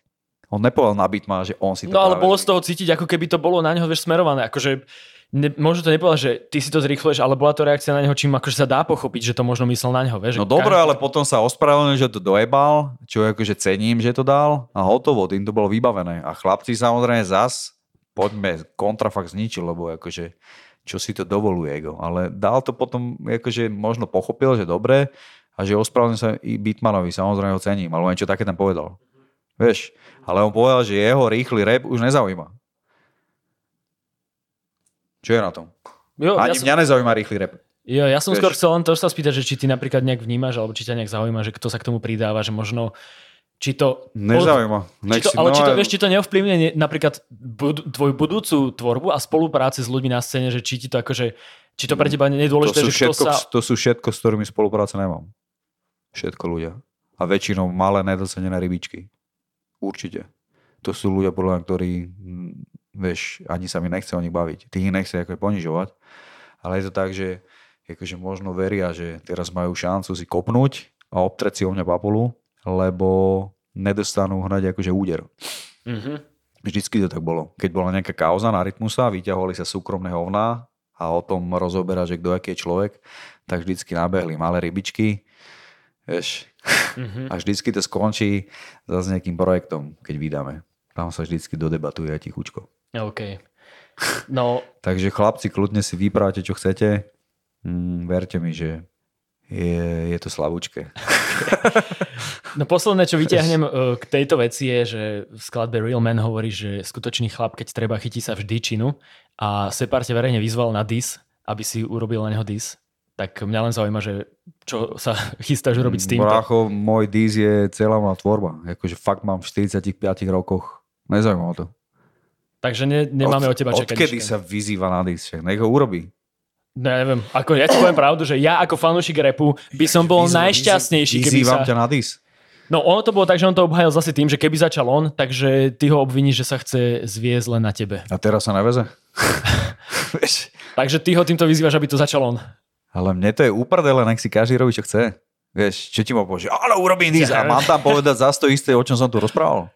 On nepovedal na Bitma, že on si to No ale bolo z toho cítiť, ako keby to bolo na neho vieš, smerované. Akože ne, možno to nepovedal, že ty si to zrýchluješ, ale bola to reakcia na neho, čím akože sa dá pochopiť, že to možno myslel na neho. Vieš, No dobre, každý- ale potom sa ospravedlnil, že to dojebal, čo akože cením, že to dal a hotovo, tým to bolo vybavené. A chlapci samozrejme zas, poďme, kontrafakt zničil, lebo akože čo si to dovoluje ego. Ale dal to potom, akože možno pochopil, že dobre a že ospravedlnil sa i Bitmanovi, samozrejme ho cením, alebo niečo také tam povedal. Vieš, ale on povedal, že jeho rýchly rap už nezaujíma. Čo je na tom? Jo, ja Ani som, mňa nezaujíma rýchly rap. jo, ja som Vieš. skôr chcel len to sa spýtať, že či ty napríklad nejak vnímaš, alebo či ťa nejak zaujíma, že kto sa k tomu pridáva, že možno či to... Nezaujíma. Či to, ale či to, no, vieš, či to neovplyvňuje ne- napríklad bud, tvoju budúcu tvorbu a spolupráce s ľuďmi na scéne, že či ti to akože, či to pre teba nie je to dôležité, sú, že všetko, sa... to sú všetko, s ktorými spolupráce nemám. Všetko ľudia. A väčšinou malé nedocenené rybičky. Určite. To sú ľudia, podľa mňa, ktorí, mm, vieš, ani sa mi nechce o nich baviť. Ty ich nechce ako ponižovať. Ale je to tak, že akože možno veria, že teraz majú šancu si kopnúť a obtreť si o mňa papulu, lebo nedostanú hnať akože úder. Mhm. Vždycky to tak bolo. Keď bola nejaká kauza na rytmusa, vyťahovali sa súkromné hovná a o tom rozoberať, že kto aký je človek, tak vždycky nabehli malé rybičky, vieš, Mhm. a vždycky to skončí zase nejakým projektom, keď vydáme. Tam sa vždycky dodebatuje aj tichučko. OK. No, Takže chlapci, kľudne si vyprávate, čo chcete. Mm, verte mi, že je, je to slabúčke. no posledné, čo vyťahnem eh, k tejto veci je, že v skladbe Real Man hovorí, že skutočný chlap, keď treba, chytí sa vždy činu a Separ ťa verejne vyzval na dis, aby si urobil na neho dis. Tak mňa len zaujíma, že čo sa chystáš urobiť s týmto. Brácho, môj dis je celá moja tvorba. Akože fakt mám v 45 rokoch. Nezaujíma ma to. Takže ne, nemáme od, teba čakať. Odkedy sa vyzýva na dis? Však nech ho urobí. No, neviem, ako ja ti poviem pravdu, že ja ako fanúšik repu by som bol Vyzývam- najšťastnejší, keby Vyzývam sa... ťa na dis. No ono to bolo tak, že on to obhajil zase tým, že keby začal on, takže ty ho obviníš, že sa chce zviezť len na tebe. A teraz sa neveze? takže ty ho týmto vyzývaš, aby to začal on. Ale mne to je uprdele, nech si každý robí, čo chce. Vieš, čo ti má povedať, áno, urobím this a mám tam povedať zase to isté, o čom som tu rozprával.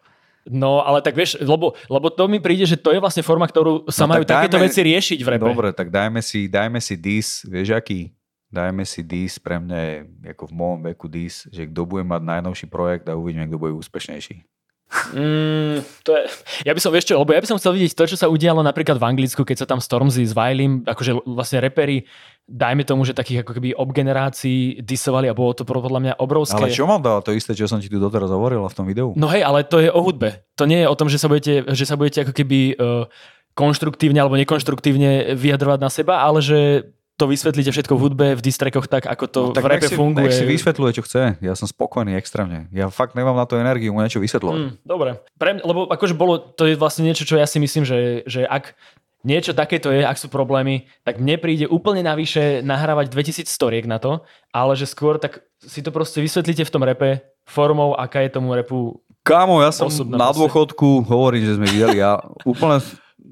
No, ale tak vieš, lebo, lebo to mi príde, že to je vlastne forma, ktorú sa no, majú tak takéto dajme, veci riešiť v repe. Dobre, tak dajme si, dajme si dis, vieš aký? Dajme si dis, pre mňa je ako v môjom veku dis, že kto bude mať najnovší projekt a uvidíme, kto bude úspešnejší. Mm, to je, ja by som, vieš čo, lebo ja by som chcel vidieť to, čo sa udialo napríklad v Anglicku, keď sa tam Stormzy s Vilim, akože vlastne repery, dajme tomu, že takých ako keby ob generácií disovali a bolo to podľa mňa obrovské. Ale čo mám dať to isté, čo som ti tu doteraz hovoril v tom videu? No hej, ale to je o hudbe. To nie je o tom, že sa budete, že sa budete ako keby uh, konštruktívne alebo nekonštruktívne vyjadrovať na seba, ale že to vysvetlíte všetko v hudbe, v distrekoch tak, ako to no, tak v repe si, funguje. Nech si vysvetľuje, čo chce. Ja som spokojný extrémne. Ja fakt nemám na to energiu mu niečo vysvetľovať. Mm, dobre. Pre mňa, lebo akože bolo, to je vlastne niečo, čo ja si myslím, že, že ak niečo takéto je, ak sú problémy, tak mne príde úplne navyše nahrávať 2000 storiek na to, ale že skôr tak si to proste vysvetlíte v tom repe formou, aká je tomu repu Kámo, ja som na dôchodku, hovorím, že sme videli, ja úplne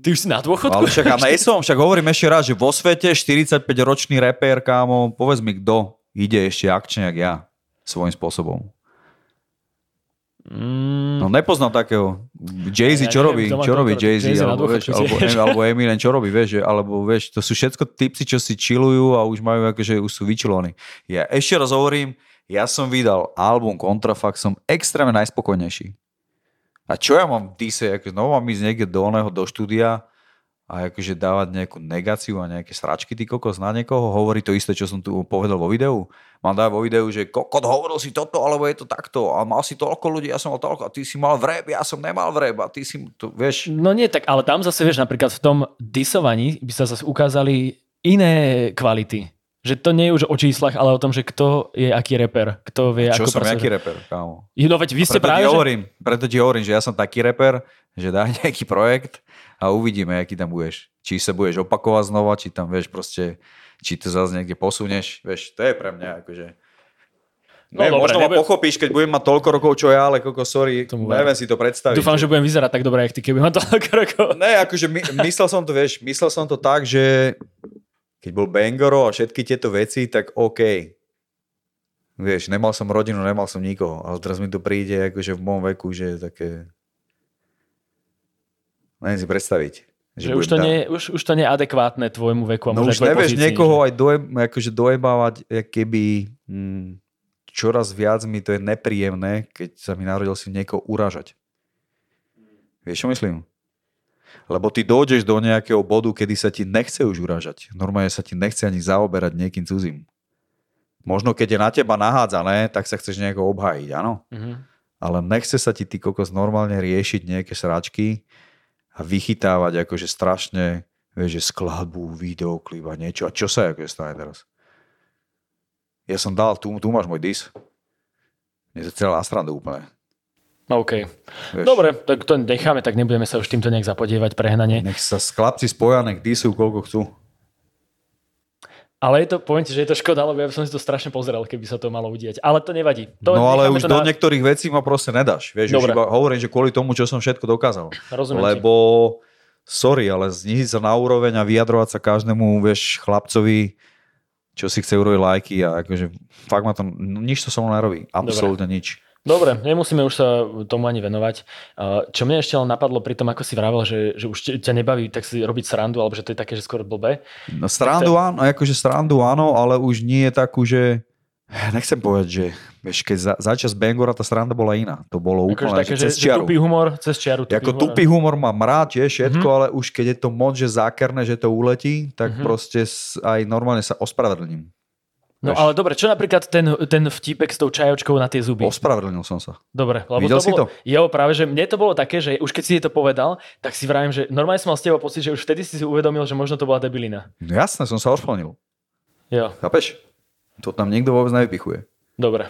Ty už si na dôchodku? Ale však, a som, však hovorím ešte raz, že vo svete 45-ročný reper, kámo, povedz mi, kto ide ešte akčne, jak ja, svojím spôsobom. Mm. No nepoznám takého. Jay-Z, ja, čo robí? Čo robí Jay-Z? Alebo, vieš, alebo, alebo Eminem, čo robí? Vieš, alebo vieš, to sú všetko typci, čo si chillujú a už majú akože už sú vyčilovaní. Ja ešte raz hovorím, ja som vydal album Contrafax, som extrémne najspokojnejší. A čo ja mám? Dise, ako znovu mám ísť niekde do oného, do štúdia a akože dávať nejakú negáciu a nejaké sračky ty kokos na niekoho, hovorí to isté, čo som tu povedal vo videu. Mám dať vo videu, že kokot hovoril si toto, alebo je to takto? A mal si toľko ľudí, ja som mal toľko. A ty si mal vreb, ja som nemal vreb. A ty si, to, vieš. No nie, tak ale tam zase, vieš, napríklad v tom disovaní by sa zase ukázali iné kvality že to nie je už o číslach, ale o tom, že kto je aký reper. Kto vie, Čo ako som, aký reper, kámo? No veď vy ste preto práve, ti hovorím, že... preto ti hovorím, že ja som taký reper, že dá nejaký projekt a uvidíme, aký tam budeš. Či sa budeš opakovať znova, či tam vieš proste, či to zase niekde posunieš, vieš, to je pre mňa akože... No, ne, dobre, možno nebude... ma pochopíš, keď budem mať toľko rokov, čo ja, ale koko, sorry, Tomu neviem si to predstaviť. Dúfam, že budem vyzerať tak dobre, jak ty, keby mám toľko rokov. Ne, akože my, myslel som to, vieš, myslel som to tak, že keď bol Bangoro a všetky tieto veci, tak OK. Vieš, nemal som rodinu, nemal som nikoho, ale teraz mi to príde akože v môjom veku, že také... Neviem si predstaviť. Že, že už, to nie, už, už to nie je adekvátne tvojmu veku. A no už nevieš pozícii, niekoho že... aj doje, akože dojebávať, keby hm, čoraz viac mi to je nepríjemné, keď sa mi narodil si niekoho uražať. Vieš, čo myslím? Lebo ty dojdeš do nejakého bodu, kedy sa ti nechce už uražať. Normálne sa ti nechce ani zaoberať niekým cudzím. Možno keď je na teba nahádzané, tak sa chceš nejako obhájiť, áno? Mm-hmm. Ale nechce sa ti ty kokos normálne riešiť nejaké sračky a vychytávať akože strašne, vieš, že skladbu, videoklip a niečo. A čo sa akože stane teraz? Ja som dal, tu, tu máš môj dis. Mne sa celá srandu úplne. OK. Vieš, Dobre, tak to necháme, tak nebudeme sa už týmto nejak zapodievať prehnanie. Nech sa chlapci spoja, nech sú koľko chcú. Ale je to, poviem ti, že je to škoda, lebo ja by som si to strašne pozrel, keby sa to malo udieť. Ale to nevadí. To no ale už do na... niektorých vecí ma proste nedáš. Vieš, Dobre. už iba hovorím, že kvôli tomu, čo som všetko dokázal. Rozumiem lebo, ti. sorry, ale znižiť sa na úroveň a vyjadrovať sa každému, vieš, chlapcovi, čo si chce urobiť lajky a akože fakt ma to, no, nič to so mnou nerobí. Absolútne nič. Dobre, nemusíme už sa tomu ani venovať. Čo mne ešte len napadlo pri tom, ako si vravel, že, že už ťa nebaví tak si robiť srandu, alebo že to je také, že skôr blbé. No srandu to... áno, akože srandu áno, ale už nie je takú, že nechcem povedať, že vieš, keď za, začas Bangora tá sranda bola iná. To bolo akože úplne, také, že, cez čiaru. Že tupý humor, cez čiaru. Tupý ako humor. tupý humor mám rád, je všetko, mm-hmm. ale už keď je to moc, že zákerné, že to uletí, tak mm-hmm. proste aj normálne sa ospravedlním. No Veš? ale dobre, čo napríklad ten, ten vtipek s tou čajočkou na tie zuby? Ospravedlnil som sa. Dobre, lebo Videl to si bolo, to? Jo, práve, že mne to bolo také, že už keď si to povedal, tak si vravím, že normálne som mal s tebou pocit, že už vtedy si si uvedomil, že možno to bola debilina. No jasné, som sa ospravedlnil. Jo. Chápeš? To tam niekto vôbec nevypichuje. Dobre.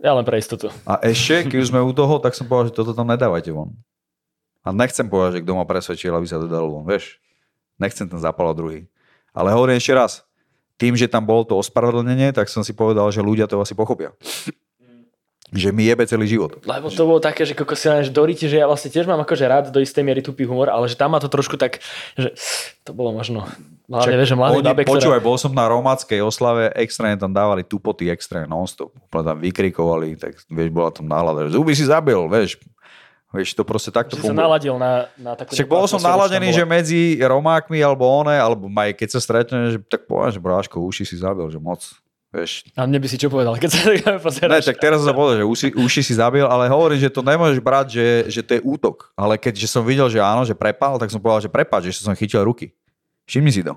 Ja len pre istotu. A ešte, keď už sme u toho, tak som povedal, že toto tam nedávajte von. A nechcem povedať, že kto ma presvedčil, aby sa to dalo von, vieš. Nechcem ten zapalať druhý. Ale hovorím ešte raz, tým, že tam bolo to ospravedlnenie, tak som si povedal, že ľudia to asi pochopia. že mi jebe celý život. Lebo to bolo také, že koko si že doríte, že ja vlastne tiež mám akože rád do istej miery tupý humor, ale že tam ma to trošku tak, že to bolo možno Hlavne, vieš, že mladý babe, Počúvaj, bol som na romáckej oslave, extrémne tam dávali tupoty extrémne non-stop. Úplne tam vykrikovali, tak vieš, bola tam nálada, že zuby si zabil, vieš. Vieš, to proste takto funguje. sa naladil na, na takú... Však bol som naladený, že medzi Romákmi alebo one, alebo aj keď sa stretne, že tak poviem, že bráško, uši si zabil, že moc. Vieš. A mne by si čo povedal, keď sa tak pozeráš? Ne, tak teraz som povedal, že uši, uši si zabil, ale hovorím, že to nemôžeš brať, že, že to je útok. Ale keďže som videl, že áno, že prepal, tak som povedal, že prepad, že som chytil ruky. Všimni si to.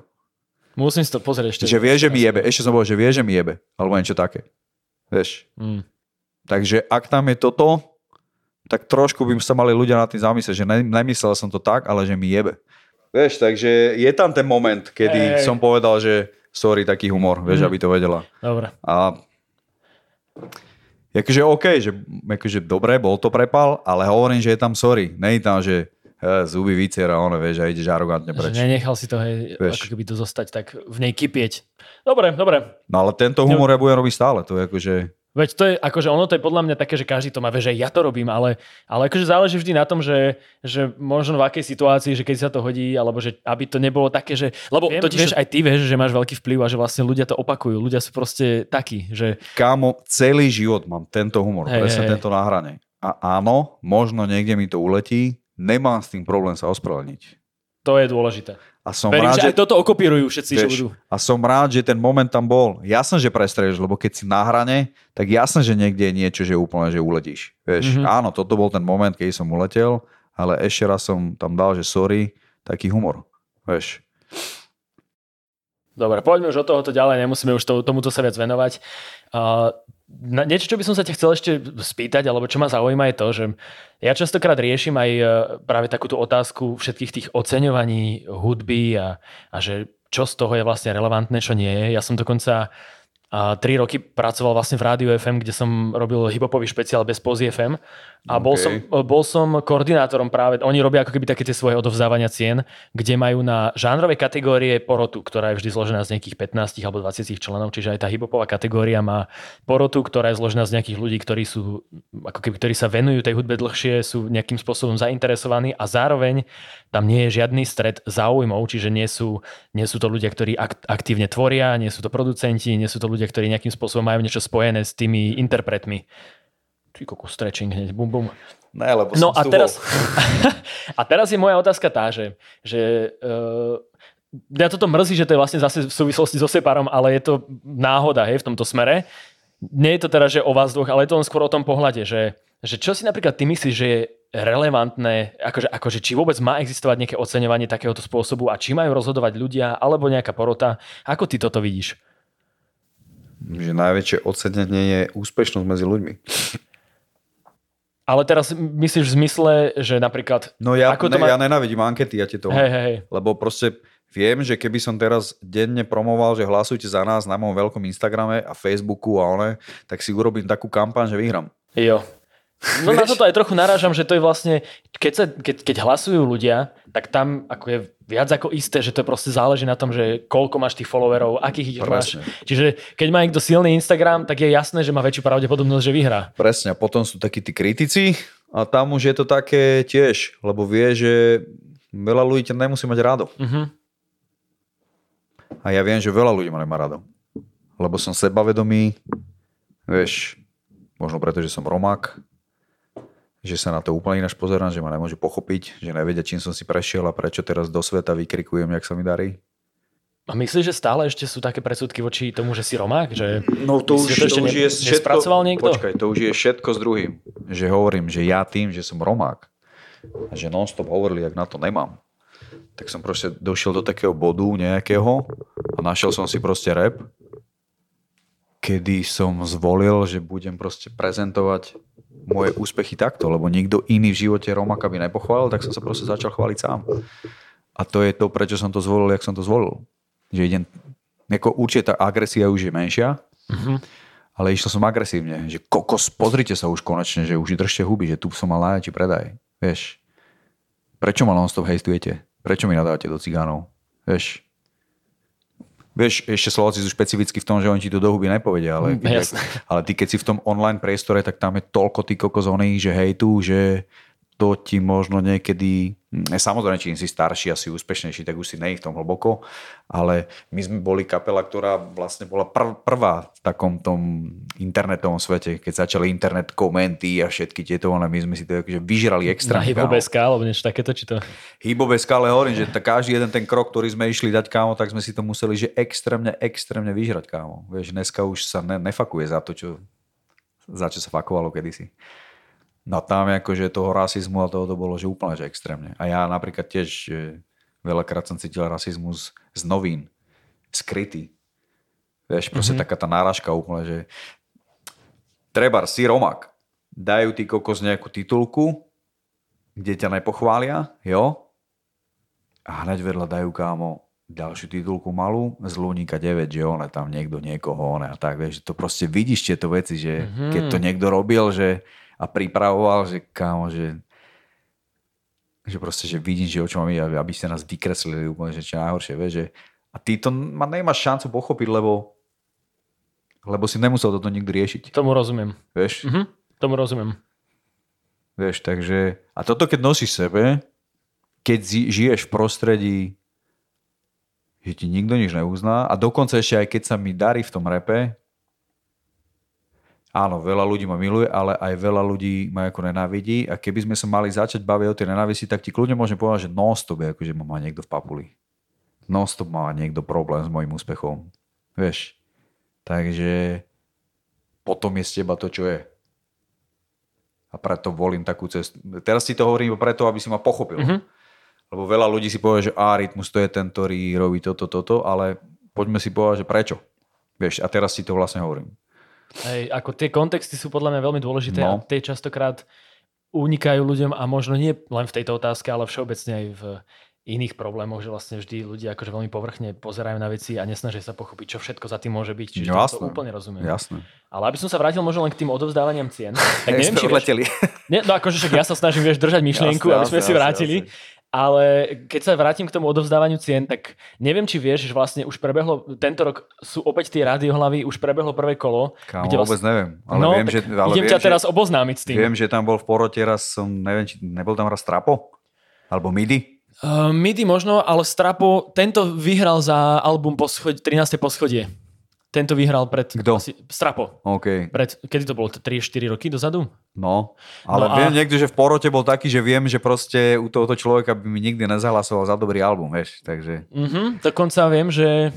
Musím si to pozrieť ešte. Že vie, že mi jebe. Ešte som povedal, že vie, že mi jebe. Alebo niečo také. Vieš. Mm. Takže ak tam je toto, tak trošku by sa mali ľudia na tým zamyslieť, že nemyslel som to tak, ale že mi jebe. Vieš, takže je tam ten moment, kedy hey. som povedal, že sorry, taký humor, vieš, mm. aby to vedela. Dobre. A akože OK, že akože dobre, bol to prepal, ale hovorím, že je tam sorry. Nej tam, že he, zuby vyciera, ono, vieš, a ideš arogantne preč. Že nenechal si to, hej, vieš. ako keby to zostať tak v nej kypieť. Dobre, dobre. No ale tento humor ja budem robiť stále, to je akože... Veď to je, akože ono to je podľa mňa také, že každý to má, že ja to robím, ale, ale akože záleží vždy na tom, že, že možno v akej situácii, že keď sa to hodí, alebo že aby to nebolo také, že, lebo Viem, totiž vieš, aj ty vieš, že máš veľký vplyv a že vlastne ľudia to opakujú, ľudia sú proste takí, že... Kámo, celý život mám tento humor, hej, presne hej. tento náhranie. A áno, možno niekde mi to uletí, nemám s tým problém sa ospravedlniť. To je dôležité. A som Verím, rád, že, že aj toto okopírujú všetci, vieš, že budú. A som rád, že ten moment tam bol. Jasné, že prestreješ, lebo keď si na hrane, tak jasné, že niekde je niečo, že úplne, že uletíš. Vieš, mm-hmm. áno, toto bol ten moment, keď som uletel, ale ešte raz som tam dal, že sorry, taký humor. Vieš. Dobre, poďme už od tohoto ďalej, nemusíme už to, tomuto sa viac venovať. Uh, niečo, čo by som sa ťa chcel ešte spýtať, alebo čo ma zaujíma je to, že ja častokrát riešim aj e, práve takúto otázku všetkých tých oceňovaní hudby a, a že čo z toho je vlastne relevantné, čo nie je. Ja som dokonca a tri roky pracoval vlastne v Rádiu FM, kde som robil hiphopový špeciál bez pozy FM a okay. bol, som, bol som koordinátorom práve, oni robia ako keby také tie svoje odovzdávania cien, kde majú na žánrovej kategórie porotu, ktorá je vždy zložená z nejakých 15 alebo 20 členov, čiže aj tá hiphopová kategória má porotu, ktorá je zložená z nejakých ľudí, ktorí sú, ako keby, ktorí sa venujú tej hudbe dlhšie, sú nejakým spôsobom zainteresovaní a zároveň tam nie je žiadny stred záujmov, čiže nie sú, nie sú to ľudia, ktorí aktívne tvoria, nie sú to producenti, nie sú to ľudia, ktorí nejakým spôsobom majú niečo spojené s tými interpretmi. Ty koko, stretching hneď, bum bum. Ne, lebo no a teraz, a teraz je moja otázka tá, že, že uh, ja toto mrzí, že to je vlastne zase v súvislosti so Separom, ale je to náhoda hej, v tomto smere. Nie je to teda, že o vás dvoch, ale je to len skôr o tom pohľade, že, že čo si napríklad ty myslíš, že je relevantné, akože, akože či vôbec má existovať nejaké oceňovanie takéhoto spôsobu a či majú rozhodovať ľudia alebo nejaká porota. Ako ty toto vidíš? Že najväčšie ocenenie je úspešnosť medzi ľuďmi. Ale teraz myslíš v zmysle, že napríklad... No ja, ako to ne, má... ja nenávidím ankety, ja ti to... Hej, hej, hej. Lebo proste viem, že keby som teraz denne promoval, že hlasujte za nás na mojom veľkom Instagrame a Facebooku a one, tak si urobím takú kampaň, že vyhrám. Jo. No na toto aj trochu narážam, že to je vlastne, keď, sa, keď, keď hlasujú ľudia, tak tam ako je viac ako isté, že to proste záleží na tom, že koľko máš tých followerov, akých ich Presne. máš. Čiže keď má niekto silný Instagram, tak je jasné, že má väčšiu pravdepodobnosť, že vyhrá. Presne, a potom sú takí tí kritici a tam už je to také tiež, lebo vie, že veľa ľudí ťa nemusí mať rado. Uh-huh. A ja viem, že veľa ľudí ma nemá rado. Lebo som sebavedomý, vieš, možno preto, že som Romák, že sa na to úplne ináč pozerám, že ma nemôžu pochopiť, že nevedia, čím som si prešiel a prečo teraz do sveta vykrikujem, jak sa mi darí. A myslíš, že stále ešte sú také predsudky voči tomu, že si Romák? Že no to už, to, to už je všetko, niekto? Počkaj, to už je všetko s druhým. Že hovorím, že ja tým, že som Romák a že non-stop hovorili, ak na to nemám, tak som proste došiel do takého bodu nejakého a našiel som si proste rap, kedy som zvolil, že budem proste prezentovať moje úspechy takto, lebo nikto iný v živote Romaka by nepochválil, tak som sa proste začal chváliť sám. A to je to, prečo som to zvolil, jak som to zvolil. Že idem, ako určite tá agresia už je menšia, mm-hmm. ale išiel som agresívne, že kokos, pozrite sa už konečne, že už držte huby, že tu som mal najväčší predaj. Vieš, prečo ma non-stop hejstujete? Prečo mi nadávate do cigánov? Vieš, Vieš, ešte Slováci sú špecificky v tom, že oni ti to do huby nepovedia, ale, Mm, jasné. ale ty keď si v tom online priestore, tak tam je toľko ty kokos oných, že hej tu, že to ti možno niekedy, samozrejme, čím si starší a si úspešnejší, tak už si nej v tom hlboko, ale my sme boli kapela, ktorá vlastne bola prv, prvá v takom tom internetovom svete, keď začali internet komenty a všetky tieto, ale my sme si to akože vyžrali extra. Na hybobeska, alebo niečo takéto, či to... Hybové skále hovorím, že každý jeden ten krok, ktorý sme išli dať kámo, tak sme si to museli že extrémne, extrémne vyžrať kámo. Vieš, dneska už sa ne, nefakuje za to, čo, za čo sa fakovalo kedysi. No tam akože toho rasizmu a toho to bolo, že úplne že extrémne. A ja napríklad tiež že veľakrát som cítil rasizmus z novín, skrytý. Vieš, proste mm-hmm. taká tá náražka úplne, že treba si Romak, dajú ti kokos nejakú titulku, kde ťa nepochvália, jo? A hneď vedľa dajú kámo ďalšiu titulku malú z Luníka 9, že on tam niekto niekoho one a tak, vieš, to proste vidíš tieto veci, že mm-hmm. keď to niekto robil, že a pripravoval, že kámo, že že proste, že vidím, že o čo mám ísť, aby ste nás vykreslili úplne, že čo najhoršie, vieš, že a ty to ma nemáš šancu pochopiť, lebo lebo si nemusel toto nikdy riešiť. Tomu rozumiem. Vieš? Mhm, tomu rozumiem. Vieš, takže... A toto keď nosíš sebe, keď žiješ v prostredí, že ti nikto nič neuzná a dokonca ešte aj keď sa mi darí v tom repe, áno, veľa ľudí ma miluje, ale aj veľa ľudí ma ako nenávidí a keby sme sa mali začať baviť o tej nenávisti, tak ti kľudne môžem povedať, že non-stop je akože ma má niekto v papuli. Non-stop má niekto problém s mojim úspechom. Vieš. Takže potom je z teba to, čo je. A preto volím takú cestu. Teraz si to hovorím preto, aby si ma pochopil. Mhm. Lebo veľa ľudí si povie, že a rytmus to je ten, ktorý robí toto, toto, ale poďme si povedať, že prečo. Vieš, a teraz si to vlastne hovorím. Hej, ako tie kontexty sú podľa mňa veľmi dôležité No. a tie častokrát unikajú ľuďom a možno nie len v tejto otázke, ale všeobecne aj v iných problémoch, že vlastne vždy ľudia akože veľmi povrchne pozerajú na veci a nesnažia sa pochopiť, čo všetko za tým môže byť. Čiže No, to jasné. úplne rozumiem. Jasné. Ale aby som sa vrátil možno len k tým odovzdávaniam cien, tak neviem, či vieš, nie, no akože však ja sa snažím vieš, držať myšlienku, Jasné, aby sme jasné, si jasné, vrátili. Ale keď sa vrátim k tomu odovzdávaniu cien, tak neviem, či vieš, že vlastne už prebehlo, tento rok sú opäť tie radiohlavy, už prebehlo prvé kolo. Kámo, kde vôbec neviem. Ale no, viem, že, ale idem viem, ťa že, teraz oboznámiť s tým. Viem, že tam bol v porote raz som, neviem, či nebol tam raz Trapo? Alebo Midi? Uh, MIDI možno, ale Strapo, tento vyhral za album poschod, 13. poschodie. Tento vyhral pred... Kto? Asi, Strapo. OK. Pred, kedy to bolo? 3-4 roky dozadu? No, ale No a- viem niekde, že v porote bol taký, že viem, že proste u tohoto človeka by mi nikdy nezahlasoval za dobrý album, vieš, takže... Mhm, dokonca viem, že,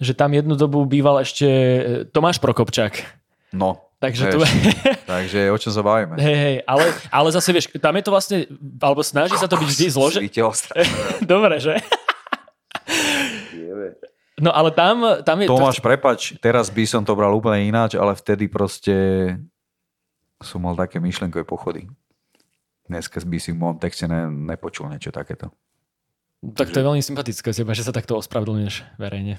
že tam jednu dobu býval ešte e, Tomáš Prokopčák. No, Takže to... vieš, takže o čom sa bavíme? Hej, hej, ale, ale zase vieš, tam je to vlastne, alebo snaží sa to byť vždy zložené. Dobre, že? No ale tam, tam je... Tomáš, prepač, teraz by som to bral úplne ináč, ale vtedy proste som mal také myšlenkové pochody. Dneska by si v môjom texte ne, nepočul niečo takéto. Tak to je veľmi sympatické teba, že sa takto ospravedlňuješ verejne.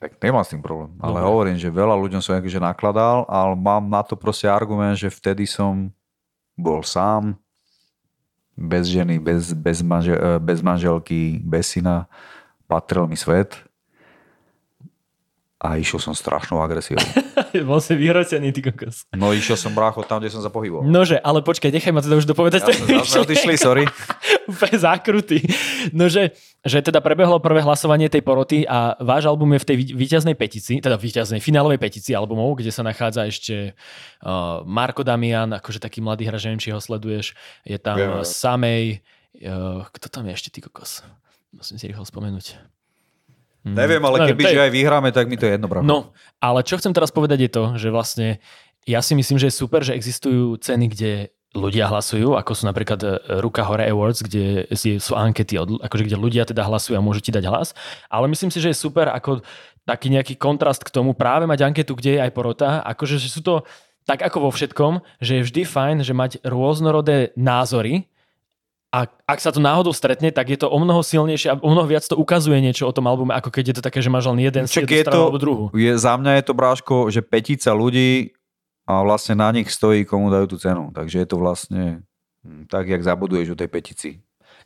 Tak nemám s tým problém. Ale Dobre. hovorím, že veľa ľuďom som akože nakladal, ale mám na to proste argument, že vtedy som bol sám, bez ženy, bez, bez, manžel, eh, bez manželky, bez syna, patril mi svet a išiel som strašnou agresiou. Bol si vyhrotený, ty kokos. No išiel som brácho tam, kde som sa pohyboval. Nože, ale počkaj, nechaj ma teda už dopovedať. Ja som zase odišli, sorry. Úplne zákrutý. Nože, že teda prebehlo prvé hlasovanie tej poroty a váš album je v tej víťaznej petici, teda víťaznej finálovej petici albumov, kde sa nachádza ešte uh, Marko Damian, akože taký mladý hráč, neviem, či ho sleduješ. Je tam viem. Samej, uh, kto tam je ešte, ty kokos? Musím si rýchlo spomenúť. Mm, Neviem, ale neviem, keby to je- že aj vyhráme, tak mi to je jedno, brácho. No, ale čo chcem teraz povedať je to, že vlastne ja si myslím, že je super, že existujú ceny, kde ľudia hlasujú, ako sú napríklad e, Ruka Hore Awards, kde sú ankety, akože kde ľudia teda hlasujú a môžu ti dať hlas. Ale myslím si, že je super ako taký nejaký kontrast k tomu práve mať anketu, kde je aj porota. Akože že sú to tak ako vo všetkom, že je vždy fajn, že mať rôznorodé názory, a ak sa to náhodou stretne, tak je to o mnoho silnejšie a o mnoho viac to ukazuje niečo o tom albume, ako keď je to také, že máš len jeden, Čak jednu je to- alebo druhú. Je, za mňa je to, bráško, že petica ľudí a vlastne na nich stojí, komu dajú tú cenu. Takže je to vlastne hm, tak, jak zabuduješ u tej petici.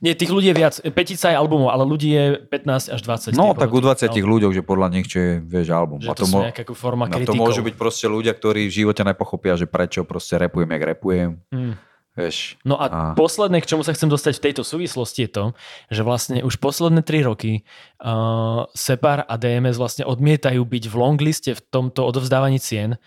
Nie, tých ľudí je viac. Petica je albumov, ale ľudí je 15 až 20. No, tak u 20 ľuďoch, že podľa nich, čo je, vieš, album. Že a to, to, mo- nejaká forma a to môžu byť proste ľudia, ktorí v živote nepochopia, že prečo proste repujem, jak repujem. Hmm. Vieš, no a, a posledné, k čomu sa chcem dostať v tejto súvislosti je to, že vlastne už posledné 3 roky uh, Separ a DMS vlastne odmietajú byť v longliste v tomto odovzdávaní cien,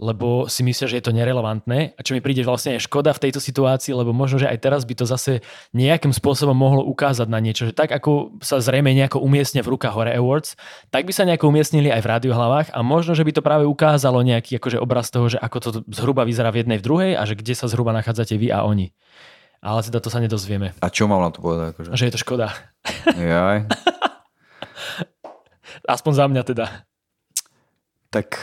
lebo si myslia, že je to nerelevantné a čo mi príde vlastne aj škoda v tejto situácii, lebo možno, že aj teraz by to zase nejakým spôsobom mohlo ukázať na niečo, že tak ako sa zrejme nejako umiestne v rukách Hore Awards, tak by sa nejako umiestnili aj v radiohlavách a možno, že by to práve ukázalo nejaký akože obraz toho, že ako to zhruba vyzerá v jednej v druhej a že kde sa zhruba nachádzate vy a oni. Ale teda to sa nedozvieme. A čo mám na to povedať? Akože? Že je to škoda. Jaj. Aspoň za mňa teda. Tak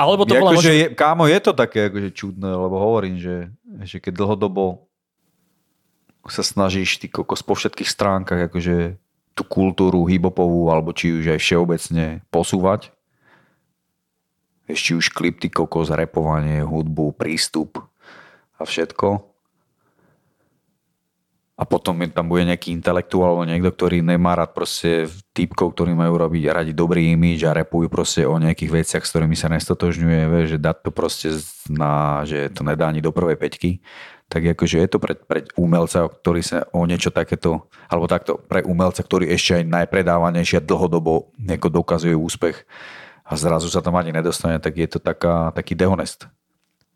alebo to bola akože je, kámo, je to také akože čudné, lebo hovorím, že, že keď dlhodobo sa snažíš ty kokos po všetkých stránkach akože tú kultúru hibopovú alebo či už aj všeobecne posúvať, ešte už klip, ty kokos, repovanie, hudbu, prístup a všetko, a potom tam bude nejaký intelektuál alebo niekto, ktorý nemá rád proste typkov, ktorí majú robiť radi dobrý imič a repujú proste o nejakých veciach, s ktorými sa nestotožňuje, vie, že dať to proste na, že to nedá ani do prvej peťky, tak akože je to pre, pre umelca, ktorý sa o niečo takéto, alebo takto pre umelca, ktorý ešte aj najpredávanejšie dlhodobo dokazuje úspech a zrazu sa tam ani nedostane, tak je to taká, taký dehonest.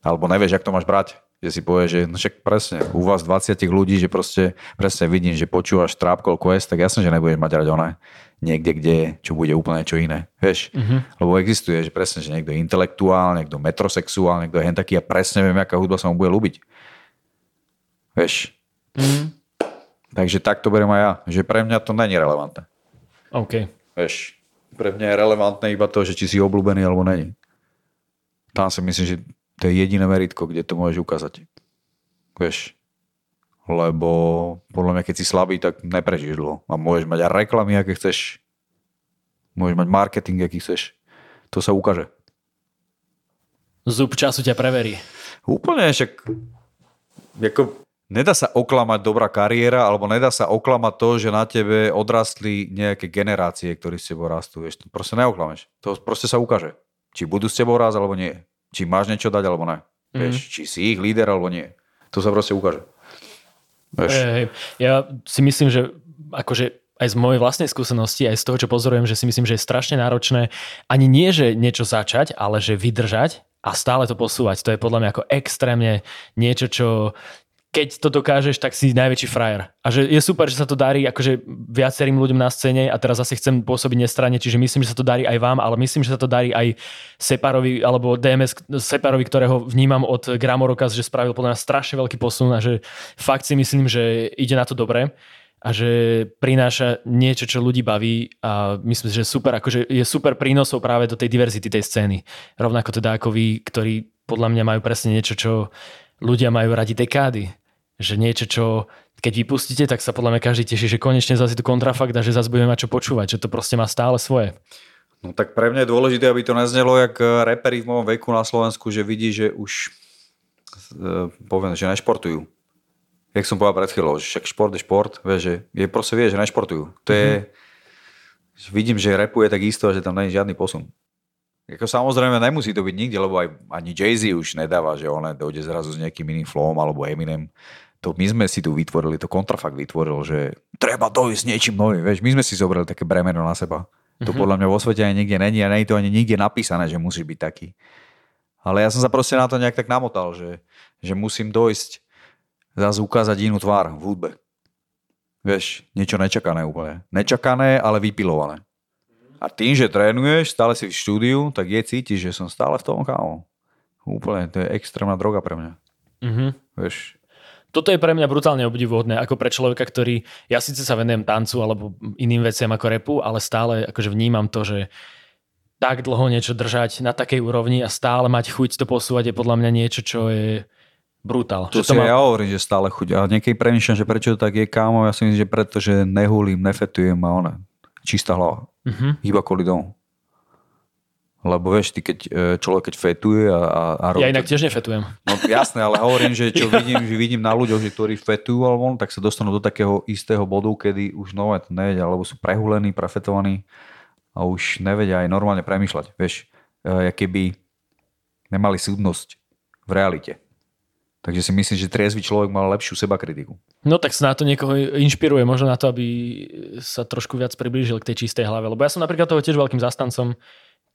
Alebo nevieš, jak to máš brať že si povie, že no však presne, u vás 20 ľudí, že proste presne vidím, že počúvaš Trapcall Quest, tak jasne, že nebudeš mať rať ona niekde, kde, čo bude úplne čo iné. Vieš? Mm-hmm. Lebo existuje, že presne, že niekto je intelektuál, niekto metrosexuál, niekto je hen taký a presne viem, aká hudba sa mu bude ľúbiť. Vieš? Mm-hmm. Takže tak to beriem aj ja, že pre mňa to není relevantné. OK. Vieš, pre mňa je relevantné iba to, že či si obľúbený alebo není. Tam si myslím, že to je jediné meritko, kde to môžeš ukázať. Vieš, lebo podľa mňa, keď si slabý, tak neprežiješ dlho. A môžeš mať aj reklamy, aké chceš. Môžeš mať marketing, aký chceš. To sa ukáže. Zub času ťa preverí. Úplne, však ako, nedá sa oklamať dobrá kariéra, alebo nedá sa oklamať to, že na tebe odrastli nejaké generácie, ktorí s tebou rastú. Vieš, to proste neoklameš. To proste sa ukáže. Či budú s tebou raz, alebo nie či máš niečo dať alebo ne. Mm. Vieš, či si ich líder alebo nie. To sa proste ukáže. Vieš. Hey, ja si myslím, že akože aj z mojej vlastnej skúsenosti, aj z toho, čo pozorujem, že si myslím, že je strašne náročné ani nie, že niečo začať, ale že vydržať a stále to posúvať. To je podľa mňa ako extrémne niečo, čo keď to dokážeš, tak si najväčší frajer. A že je super, že sa to darí akože viacerým ľuďom na scéne a teraz zase chcem pôsobiť nestranne, čiže myslím, že sa to darí aj vám, ale myslím, že sa to darí aj Separovi alebo DMS Separovi, ktorého vnímam od Gramorokas, že spravil podľa mňa strašne veľký posun a že fakt si myslím, že ide na to dobre a že prináša niečo, čo ľudí baví a myslím že super, akože je super prínosov práve do tej diverzity tej scény. Rovnako teda ako vy, ktorí podľa mňa majú presne niečo, čo ľudia majú radi dekády že niečo, čo keď vypustíte, tak sa podľa mňa každý teší, že konečne zase tu kontrafakt a že zase budeme mať čo počúvať, že to proste má stále svoje. No tak pre mňa je dôležité, aby to neznelo jak eh, reperi v mojom veku na Slovensku, že vidí, že už eh, poviem, že nešportujú. Jak som povedal pred chvíľou, že však šport je šport, vie, že je proste vie, že nešportujú. To je, mm-hmm. vidím, že repuje tak isto, že tam není žiadny posun. Jako samozrejme nemusí to byť nikde, lebo aj ani Jay-Z už nedáva, že on dojde zrazu s nejakým iným flowom alebo Eminem to my sme si tu vytvorili, to kontrafakt vytvoril, že treba dojsť niečím novým. Vieš, my sme si zobrali také bremeno na seba. To mm-hmm. podľa mňa vo svete ani nikde není a je to ani nikde napísané, že musíš byť taký. Ale ja som sa proste na to nejak tak namotal, že, že musím dojsť zase ukázať inú tvár v hudbe. Vieš, niečo nečakané úplne. Nečakané, ale vypilované. A tým, že trénuješ, stále si v štúdiu, tak je cítiš, že som stále v tom kámo. Úplne, to je extrémna droga pre mňa. Mm-hmm. Vieš, toto je pre mňa brutálne obdivuhodné, ako pre človeka, ktorý, ja síce sa venujem tancu alebo iným veciam ako repu, ale stále akože vnímam to, že tak dlho niečo držať na takej úrovni a stále mať chuť to posúvať je podľa mňa niečo, čo je brutál. To, si má... ja hovorím, že stále chuť. A niekedy premýšľam, že prečo to tak je, kámo, ja si myslím, že preto, že nehulím, nefetujem a ona. Čistá hlava. Uh-huh. Iba kvôli domu. Lebo vieš, ty keď e, človek keď fetuje a, a, a robí... Ja inak tiež nefetujem. No jasné, ale hovorím, že čo vidím, že vidím na ľuďoch, že ktorí fetujú alebo tak sa dostanú do takého istého bodu, kedy už nové to nevedia, alebo sú prehulení, prefetovaní a už nevedia aj normálne premýšľať. Vieš, e, keby nemali súdnosť v realite. Takže si myslím, že triezvy človek mal lepšiu seba kritiku. No tak sa na to niekoho inšpiruje, možno na to, aby sa trošku viac priblížil k tej čistej hlave. Lebo ja som napríklad toho tiež veľkým zastancom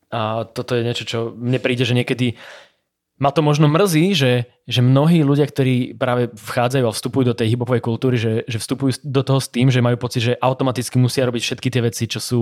a toto je niečo, čo mne príde, že niekedy ma to možno mrzí, že, že mnohí ľudia, ktorí práve vchádzajú a vstupujú do tej hibopovej kultúry, že, že vstupujú do toho s tým, že majú pocit, že automaticky musia robiť všetky tie veci, čo sú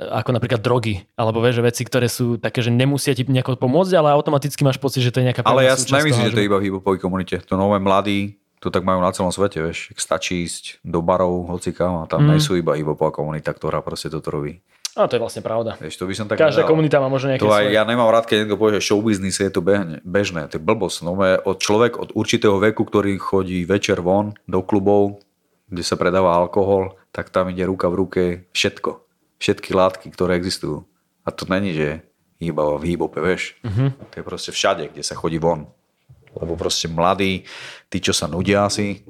ako napríklad drogy, alebo vieš, veci, ktoré sú také, že nemusia ti nejako pomôcť, ale automaticky máš pocit, že to je nejaká Ale ja si nemyslím, že to je iba v hip komunite. To nové mladí, to tak majú na celom svete, vieš. Stačí ísť do barov, hocikam a tam mm. nie sú iba hibopová komunita, ktorá proste toto robí. A to je vlastne pravda. Vieš, to by som tak Každá nedal. komunita má možno nejaké to aj, svoje... Ja nemám rád, keď niekto povie, že show business je to bežné. bežné. To je blbosť. No, od človek od určitého veku, ktorý chodí večer von do klubov, kde sa predáva alkohol, tak tam ide ruka v ruke všetko všetky látky, ktoré existujú. A to není, že iba v hýbope, vieš. Uh-huh. To je proste všade, kde sa chodí von. Lebo proste mladí, tí, čo sa nudia asi,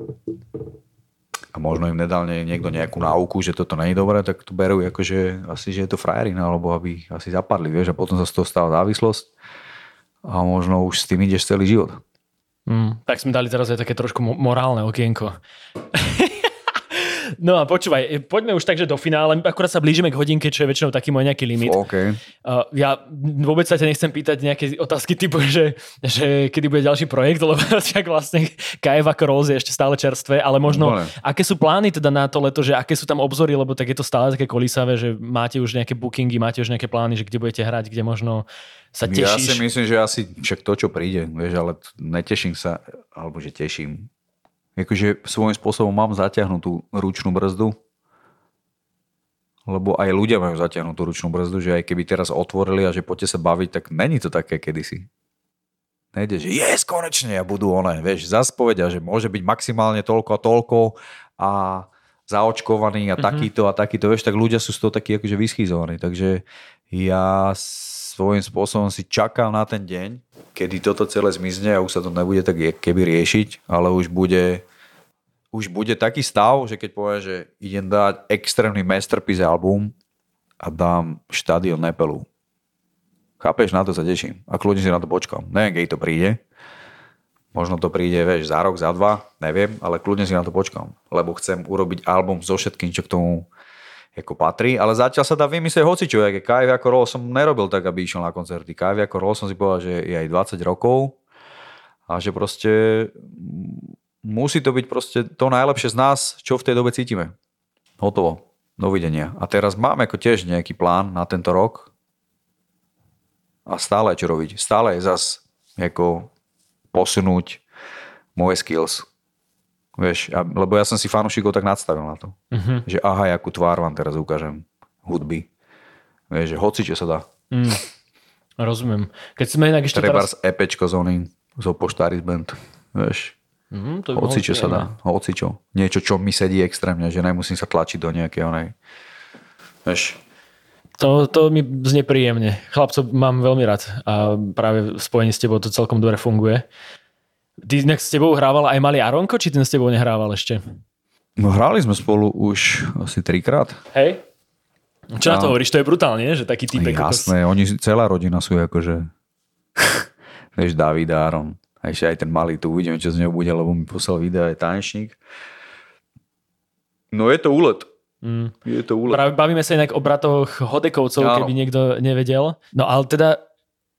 a možno im nedal niekto nejakú náuku, že toto je dobré, tak to berú ako, že asi, že je to frajerina, alebo aby asi zapadli, vieš, a potom sa z toho stala závislosť a možno už s tým ideš celý život. Mm, tak sme dali teraz aj také trošku morálne okienko. No a počúvaj, e, poďme už takže do finále. Akurát sa blížime k hodinke, čo je väčšinou taký môj nejaký limit. Okay. Uh, ja vôbec sa ťa nechcem pýtať nejaké otázky typu, že, že kedy bude ďalší projekt, lebo však vlastne KF ako Rose je ešte stále čerstvé, ale možno Bole. aké sú plány teda na to leto, že aké sú tam obzory, lebo tak je to stále také kolísavé, že máte už nejaké bookingy, máte už nejaké plány, že kde budete hrať, kde možno sa tešíš. Ja si myslím, že asi však to, čo príde, vieš, ale neteším sa, alebo že teším akože svojím spôsobom mám zatiahnutú ručnú brzdu, lebo aj ľudia majú zatiahnutú ručnú brzdu, že aj keby teraz otvorili a že poďte sa baviť, tak není to také kedysi. Nejde, že yes, konečne a budú one, vieš, zase povedia, že môže byť maximálne toľko a toľko a zaočkovaný a mm-hmm. takýto a takýto, vieš, tak ľudia sú z toho takí akože vyschýzovaní. Takže ja svojím spôsobom si čakal na ten deň, kedy toto celé zmizne a už sa to nebude tak keby riešiť, ale už bude už bude taký stav, že keď poviem, že idem dať extrémny masterpiece album a dám štadión Nepelu. Chápeš, na to sa teším. A kľudne si na to počkam. Neviem, keď to príde. Možno to príde, vieš, za rok, za dva, neviem, ale kľudne si na to počkam. Lebo chcem urobiť album so všetkým, čo k tomu ako patrí, ale zatiaľ sa dá vymyslieť hocičo, aké Kajvi ako roll som nerobil tak, aby išiel na koncerty. Kajvi ako roll som si povedal, že je aj 20 rokov a že proste musí to byť proste to najlepšie z nás, čo v tej dobe cítime. Hotovo. Dovidenia. A teraz máme ako tiež nejaký plán na tento rok a stále čo robiť. Stále je zas ako posunúť moje skills Vieš, a, lebo ja som si fanúšikov tak nadstavil na to. Uh-huh. Že aha, akú tvár vám teraz ukážem hudby. Vieš, že hoci čo sa dá. Mm. Rozumiem. Keď sme inak ešte Trebárs teraz... EPčko z oný, zo Poštáris Band. Vieš, mm, to hoci čo sa dá. Hoci čo. Niečo, čo mi sedí extrémne, že nemusím sa tlačiť do nejakej onej... Vieš, to, to mi znie príjemne. Chlapcov mám veľmi rád a práve v spojení s tebou to celkom dobre funguje. Ty s tebou hrával aj malý Aronko, či ten s tebou nehrával ešte? No hrali sme spolu už asi trikrát. Hej? Čo a... na to hovoríš? To je brutálne, že taký typek. Jasné, kokos... oni, celá rodina sú akože... Vieš, David Aron. A ešte aj ten malý, tu uvidíme, čo z neho bude, lebo mi poslal video aj tanečník. No je to úlet. Mm. Je to úlet. Práve bavíme sa inak o bratoch Hodekovcov, Áno. keby niekto nevedel. No ale teda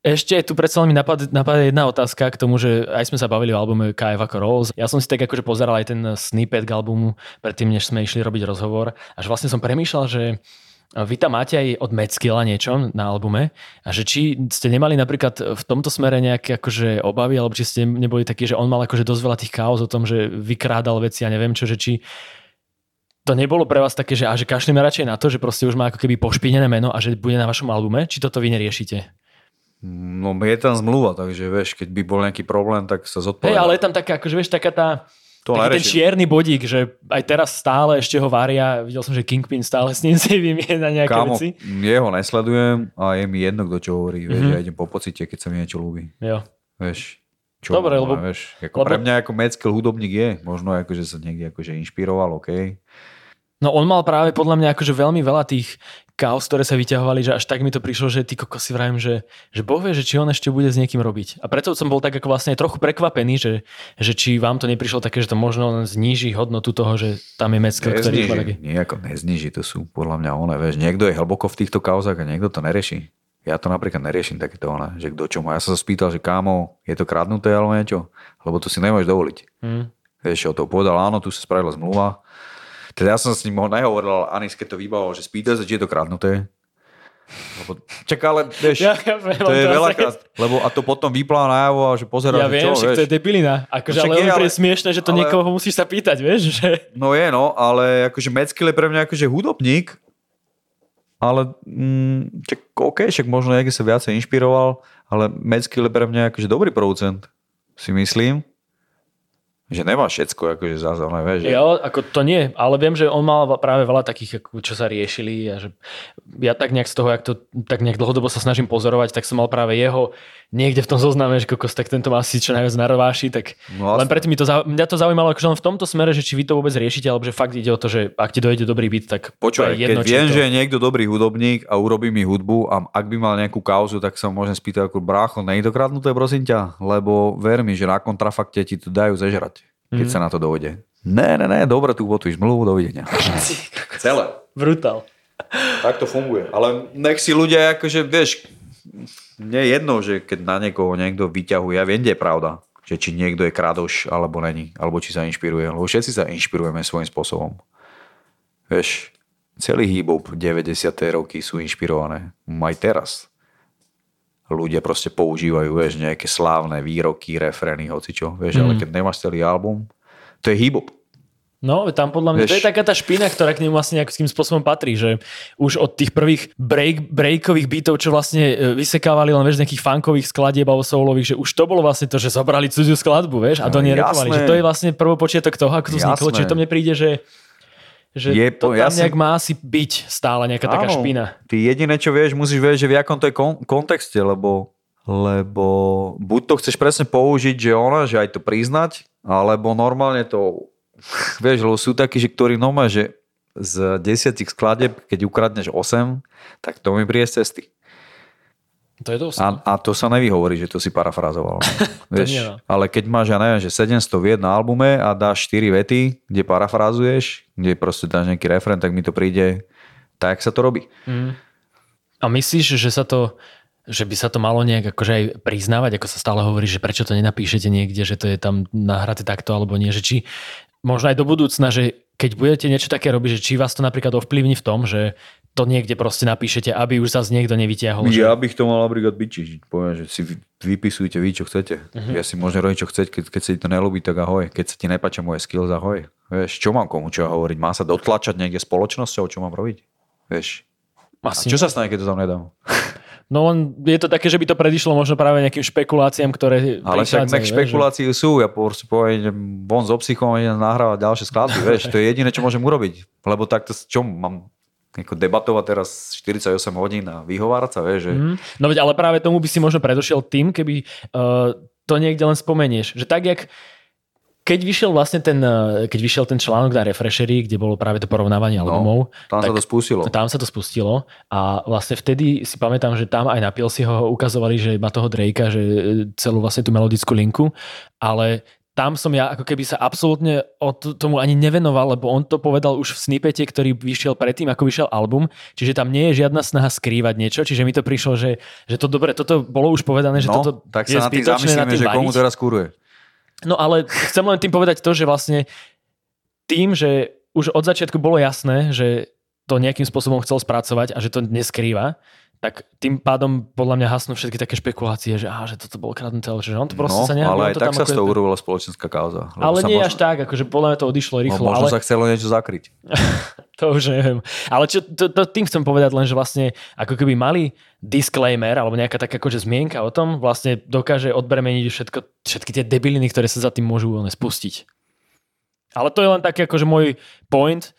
ešte tu predsa mi napadá, jedna otázka k tomu, že aj sme sa bavili o albume KF ako Rose. Ja som si tak akože pozeral aj ten snippet k albumu predtým, než sme išli robiť rozhovor. Až vlastne som premýšľal, že vy tam máte aj od Meckila niečo na albume a že či ste nemali napríklad v tomto smere nejaké akože obavy, alebo či ste neboli takí, že on mal akože dosť veľa tých chaos o tom, že vykrádal veci a neviem čo, že či to nebolo pre vás také, že, a že kašlíme radšej na to, že proste už má ako keby pošpinené meno a že bude na vašom albume, či toto vy neriešite? No je tam zmluva, takže vieš, keď by bol nejaký problém, tak sa zodpovedá. Hej, ale je tam taká, akože vieš, taká tá, To Taký ten čierny bodík, že aj teraz stále ešte ho varia. Videl som, že Kingpin stále s ním si vymiena nejaké Kámo, veci. jeho nesledujem a je mi jedno, kto čo hovorí. Vieš, Mhm. ja idem po pocite, keď sa mi niečo ľúbi. Jo. Vieš, čo Dobre, lebo- vieš, ako lebo- pre mňa ako mecký hudobník je, možno ako, že sa niekde akože inšpiroval, OK. No on mal práve podľa mňa akože veľmi veľa tých kaos, ktoré sa vyťahovali, že až tak mi to prišlo, že ty kokos si vravím, že, že Boh vie, že či on ešte bude s niekým robiť. A preto som bol tak ako vlastne trochu prekvapený, že, že či vám to neprišlo také, že to možno zníži hodnotu toho, že tam je Metzger, ktorý. Nezniží, nejako nezniží, to sú podľa mňa one, vieš, niekto je hlboko v týchto kauzach a niekto to nerieši. Ja to napríklad neriešim takéto one, že kto čo má. Ja som sa spýtal, že kámo, je to kradnuté alebo niečo, lebo to si nemôžeš dovoliť. Hm. Vieš, o to povedal, áno, tu sa spravila zmluva. Teda ja som s ním ho nehovoril, Anis, keď to vybavil, že spýtaj sa, či je to kradnuté. Lebo, čak, ale vieš, Ja, ja, viem, to je veľakrát, lebo a to potom vyplá najavo a že pozerá, Ja že viem, čo, vieš. to je debilina. Akože, No ale je, je, ale- ale, smiešne, že to ale- niekoho musíš sa pýtať, vieš, že... No je, no, ale akože Meckil je pre mňa akože hudobník, ale mm, čak, OK, však možno niekde sa viacej inšpiroval, ale Meckil je pre mňa akože dobrý producent, si myslím. Že nemá všetko, akože zase, ale vieš, že... Jo, ako to nie, ale viem, že on mal práve veľa takých, ako, čo sa riešili a že ja tak nejak z toho, jak to tak nejak dlhodobo sa snažím pozorovať, tak som mal práve jeho niekde v tom zozname, že kokos, tak tento ma asi čo najviac narváši, tak No, len preto mi to, mňa to zaujímalo akože len v tomto smere, že či vy to vôbec riešite, alebo že fakt ide o to, že ak ti dojde dobrý beat, tak Počúvaj, to je jedno, keď viem, či že to... je niekto dobrý hudobník a urobí mi hudbu a ak by mal nejakú kauzu, tak sa môžem spýtať ako brácho, to kradnuté, prosím ťa? Lebo ver mi, že na kontrafakte ti to dajú zežrať, keď Mhm. sa na to dojde. Ne, ne, ne, dobre, tu potvíš zmluvu, dovidenia. Celé. Brutál. Tak to funguje. Ale nech si ľudia, akože, vieš, mne je jedno, že keď na niekoho niekto vyťahuje, ja viem, kde je pravda, že či niekto je kradoš, alebo není, alebo či sa inšpiruje, lebo všetci sa inšpirujeme svojím spôsobom. Vieš, celý hip-hop 90. roky sú inšpirované. Aj teraz. Ľudia proste používajú, vieš, nejaké slávne výroky, refrény, hocičo, vieš, ale Mhm. keď nemáš celý album, to je hip-hop. No, tam podľa mňa, Vieš- to je taká tá špina, ktorá k nemu vlastne nejakým spôsobom patrí, že už od tých prvých break, breakových beatov, čo vlastne e, vysekávali len vieš, nejakých funkových skladieb alebo soulových, že už to bolo vlastne to, že zobrali cudziu skladbu, vieš, a to No, nerepovali, že to je vlastne prvopočiatok toho, ako to vzniklo, Jasné. čiže to mne príde, že že Je to to- tam ja si- nejak má asi byť stále nejaká taká Áno. špina. Ty jediné, čo vieš, musíš vedieť, že v akom to je kon- kontexte, lebo, lebo buď to chceš presne použiť, že ona, že aj to priznať, alebo normálne to, vieš, lebo sú takí, že ktorí normálne, že z desiatich skladeb, keď ukradneš 8, tak to mi príde z cesty. To je dosť. A, a to sa nevyhovorí, že to si parafrazoval. vieš, nie, no. Ale keď máš, ja neviem, že 700 vied na albume a dáš 4 vety, kde parafrazuješ, kde proste dáš nejaký refren, tak mi to príde tak, sa to robí. Mm. A myslíš, že sa to že by sa to malo nejak akože aj priznávať, ako sa stále hovorí, že prečo to nenapíšete niekde, že to je tam nahraté takto alebo nie, že či možno aj do budúcna, že keď budete niečo také robiť, že či vás to napríklad ovplyvní v tom, že to niekde proste napíšete, aby už zase niekto nevytiahol. Že... Ja bych to mal napríklad byčiť. Poviem, že si vy- vypisujte vy, čo chcete. Uh-huh. Ja si môžem robiť, čo chcete, keď, keď sa ti to nelúbi, tak ahoj. Keď sa ti nepáčia moje skills, ahoj. Vieš, čo mám komu čo hovoriť? Má sa dotlačať niekde spoločnosťou, čo mám robiť? Vieš. A Asi čo sa stane, keď to tam nedám? No len je to také, že by to predišlo možno práve nejakým špekuláciám, ktoré Ale však nech vieš, špekulácie sú, ja proste poviem, že von so psychom idem nahrávať ďalšie skladby, vieš, to je jediné, čo môžem urobiť. Lebo takto, čo mám ako debatovať teraz 48 hodín a vyhovárať sa, vieš, že... Mm. No veď ale práve tomu by si možno predošiel tým, keby uh, to niekde len spomenieš. Že tak, jak keď vyšiel vlastne ten, uh, keď vyšiel ten článok na Refreshery, kde bolo práve to porovnávanie albumov, No, tam sa to spustilo. tam sa to spustilo a vlastne vtedy si pamätám, že tam aj na si ho ukazovali, že má toho Drakea, že e, celú vlastne tú melodickú linku, ale tam som ja ako keby sa absolútne o t- tomu ani nevenoval, lebo on to povedal už v snippete, ktorý vyšiel predtým, ako vyšiel album, čiže tam nie je žiadna snaha skrývať niečo, čiže mi to prišlo, že, že to dobre, toto bolo už povedané, že no, toto tak je sa na tým zamyslíme, že komu variť. teraz kuruje. No ale chcem len tým povedať to, že vlastne tým, že už od začiatku bolo jasné, že to nejakým spôsobom chcel spracovať a že to neskrýva, tak tým pádom podľa mňa hasnú všetky také špekulácie, že, aha, že toto bolo kradnuté, ale že on to proste No, sa nehľadí. ale on aj to tak sa z toho urobila spoločenská kauza. Ale nie možno, až tak, akože podľa mňa to odišlo no, rýchlo, možno ale sa chcelo niečo zakryť. to už neviem. Ale čo, to, to, tým chcem povedať len, že vlastne ako keby mali disclaimer alebo nejaká taká akože zmienka o tom vlastne dokáže odbremeniť všetko, všetky tie debiliny, ktoré sa za tým môžu spustiť. Ale to je len taký akože môj point,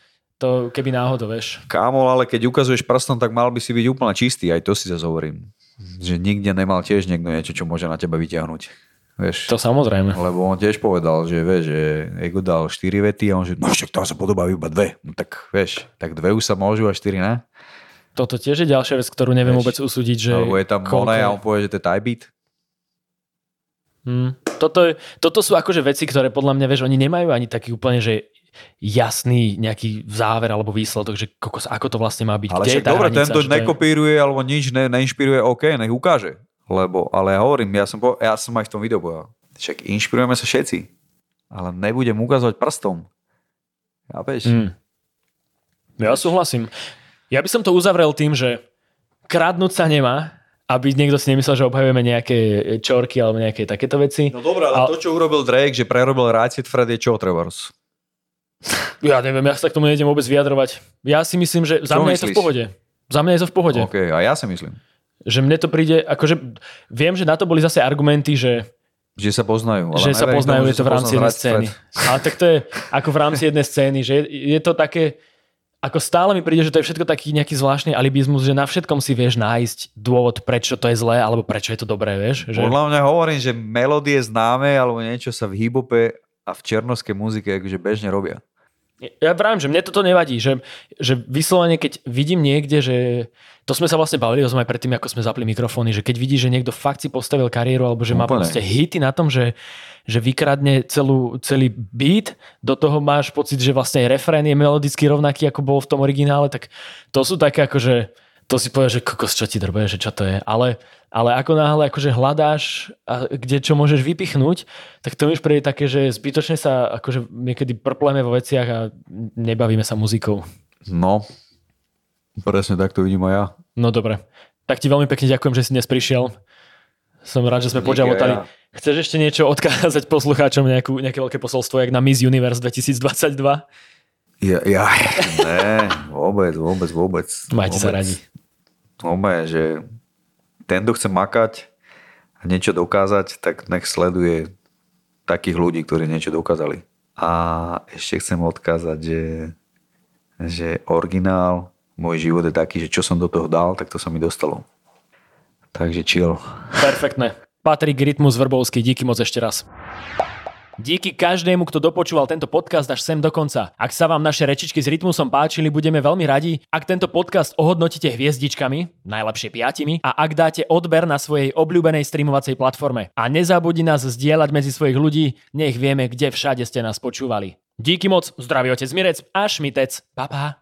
to keby náhodou, vieš. Kámo, ale keď ukazuješ prstom, tak mal by si byť úplne čistý, aj to si zase hovorím. Že nikde nemal tiež niekto niečo, čo môže na teba vyťahnuť. Vieš, To samozrejme. lebo on tiež povedal, že vieš, že Ego dal 4 vety a on že no však tam sa podobajú iba dve. No tak vieš, tak dve už sa môžu a 4 ne? Toto tiež je ďalšia vec, ktorú neviem Vieš, vôbec usúdiť, že... Alebo je tam koľko a on povie, že to je tie beat. Hmm. Toto, toto sú akože veci, ktoré podľa mňa, vieš, oni nemajú ani taký úplne, že jasný nejaký záver alebo výsledok, že kokos, ako to vlastne má byť. Ale Kde je však tá dobre, hranica, tento je- nekopíruje alebo nič ne, neinšpiruje, OK, nech ukáže. Lebo, ale ja hovorím, ja som, po, ja som aj v tom videu povedal. Však inšpirujeme sa všetci. Ale nebudem ukazovať prstom. Chápeš? Hmm. Ja súhlasím. Ja by som to uzavrel tým, že kradnúť sa nemá, aby niekto si nemyslel, že obhajujeme nejaké čorky alebo nejaké takéto veci. No dobré, ale Ale- to, čo urobil Drake, že prerobil Ratchet Fred je čo, Trevors? Ja neviem, ja sa k tomu nejdem vôbec vyjadrovať. Ja si myslím, že za Čo mňa je to v myslíš? pohode. Za mňa je to v pohode. OK, a ja si myslím. Že mne to príde, akože viem, že na to boli zase argumenty, že Že sa poznajú. Ale že sa poznajú, tomu, je to v rámci jednej scény. Fred. Ale tak to je ako v rámci jednej scény, že je, je to také, ako stále mi príde, že to je všetko taký nejaký zvláštny alibizmus, že na všetkom si vieš nájsť dôvod, prečo to je zlé, alebo prečo je to dobré, vieš. Že... Podľa mňa hovorím, že melódie známe alebo niečo sa v hip-hope a v černovskej muzike akože bežne robia. Ja vravím, že mne toto nevadí, že, že vyslovene, keď vidím niekde, že to sme sa vlastne bavili tom aj predtým, ako sme zapli mikrofóny, že keď vidíš, že niekto fakt si postavil kariéru alebo že má Úplne. proste hity na tom, že, že vykradne celú, celý beat, do toho máš pocit, že vlastne aj refrén je melodicky rovnaký, ako bol v tom originále, tak to sú také akože to si povieš, že kokos, čo ti drbe, že čo to je. Ale, ale ako náhle akože hľadáš, a kde čo môžeš vypichnúť, tak to mi už príde také, že zbytočne sa akože niekedy prpleme vo veciach a nebavíme sa muzikou. No, presne tak to vidím aj ja. No dobre. Tak ti veľmi pekne ďakujem, že si dnes prišiel. Som rád, že sme poďalotali. ja. Chceš ešte niečo odkázať poslucháčom, nejakú, nejaké veľké posolstvo, jak na Miss Universe 2022? Ja, ja, ne, vôbec, vôbec, vôbec. Majte sa vôbec. radi. Normálne, že ten, kto chce makať a niečo dokázať, tak nech sleduje takých ľudí, ktorí niečo dokázali. A ešte chcem odkázať, že, že originál, môj život je taký, že čo som do toho dal, tak to sa mi dostalo. Takže chill. Perfektné. Patrik Rytmus Vrbovský, díky moc ešte raz. Díky každému, kto dopočúval tento podcast až sem do konca. Ak sa vám naše rečičky s rytmusom páčili, budeme veľmi radi, ak tento podcast ohodnotíte hviezdičkami, najlepšie piatimi, a ak dáte odber na svojej obľúbenej streamovacej platforme. A nezabudni nás zdieľať medzi svojich ľudí, nech vieme, kde všade ste nás počúvali. Díky moc, zdravý otec Mirec a Šmitec. Pa, pa.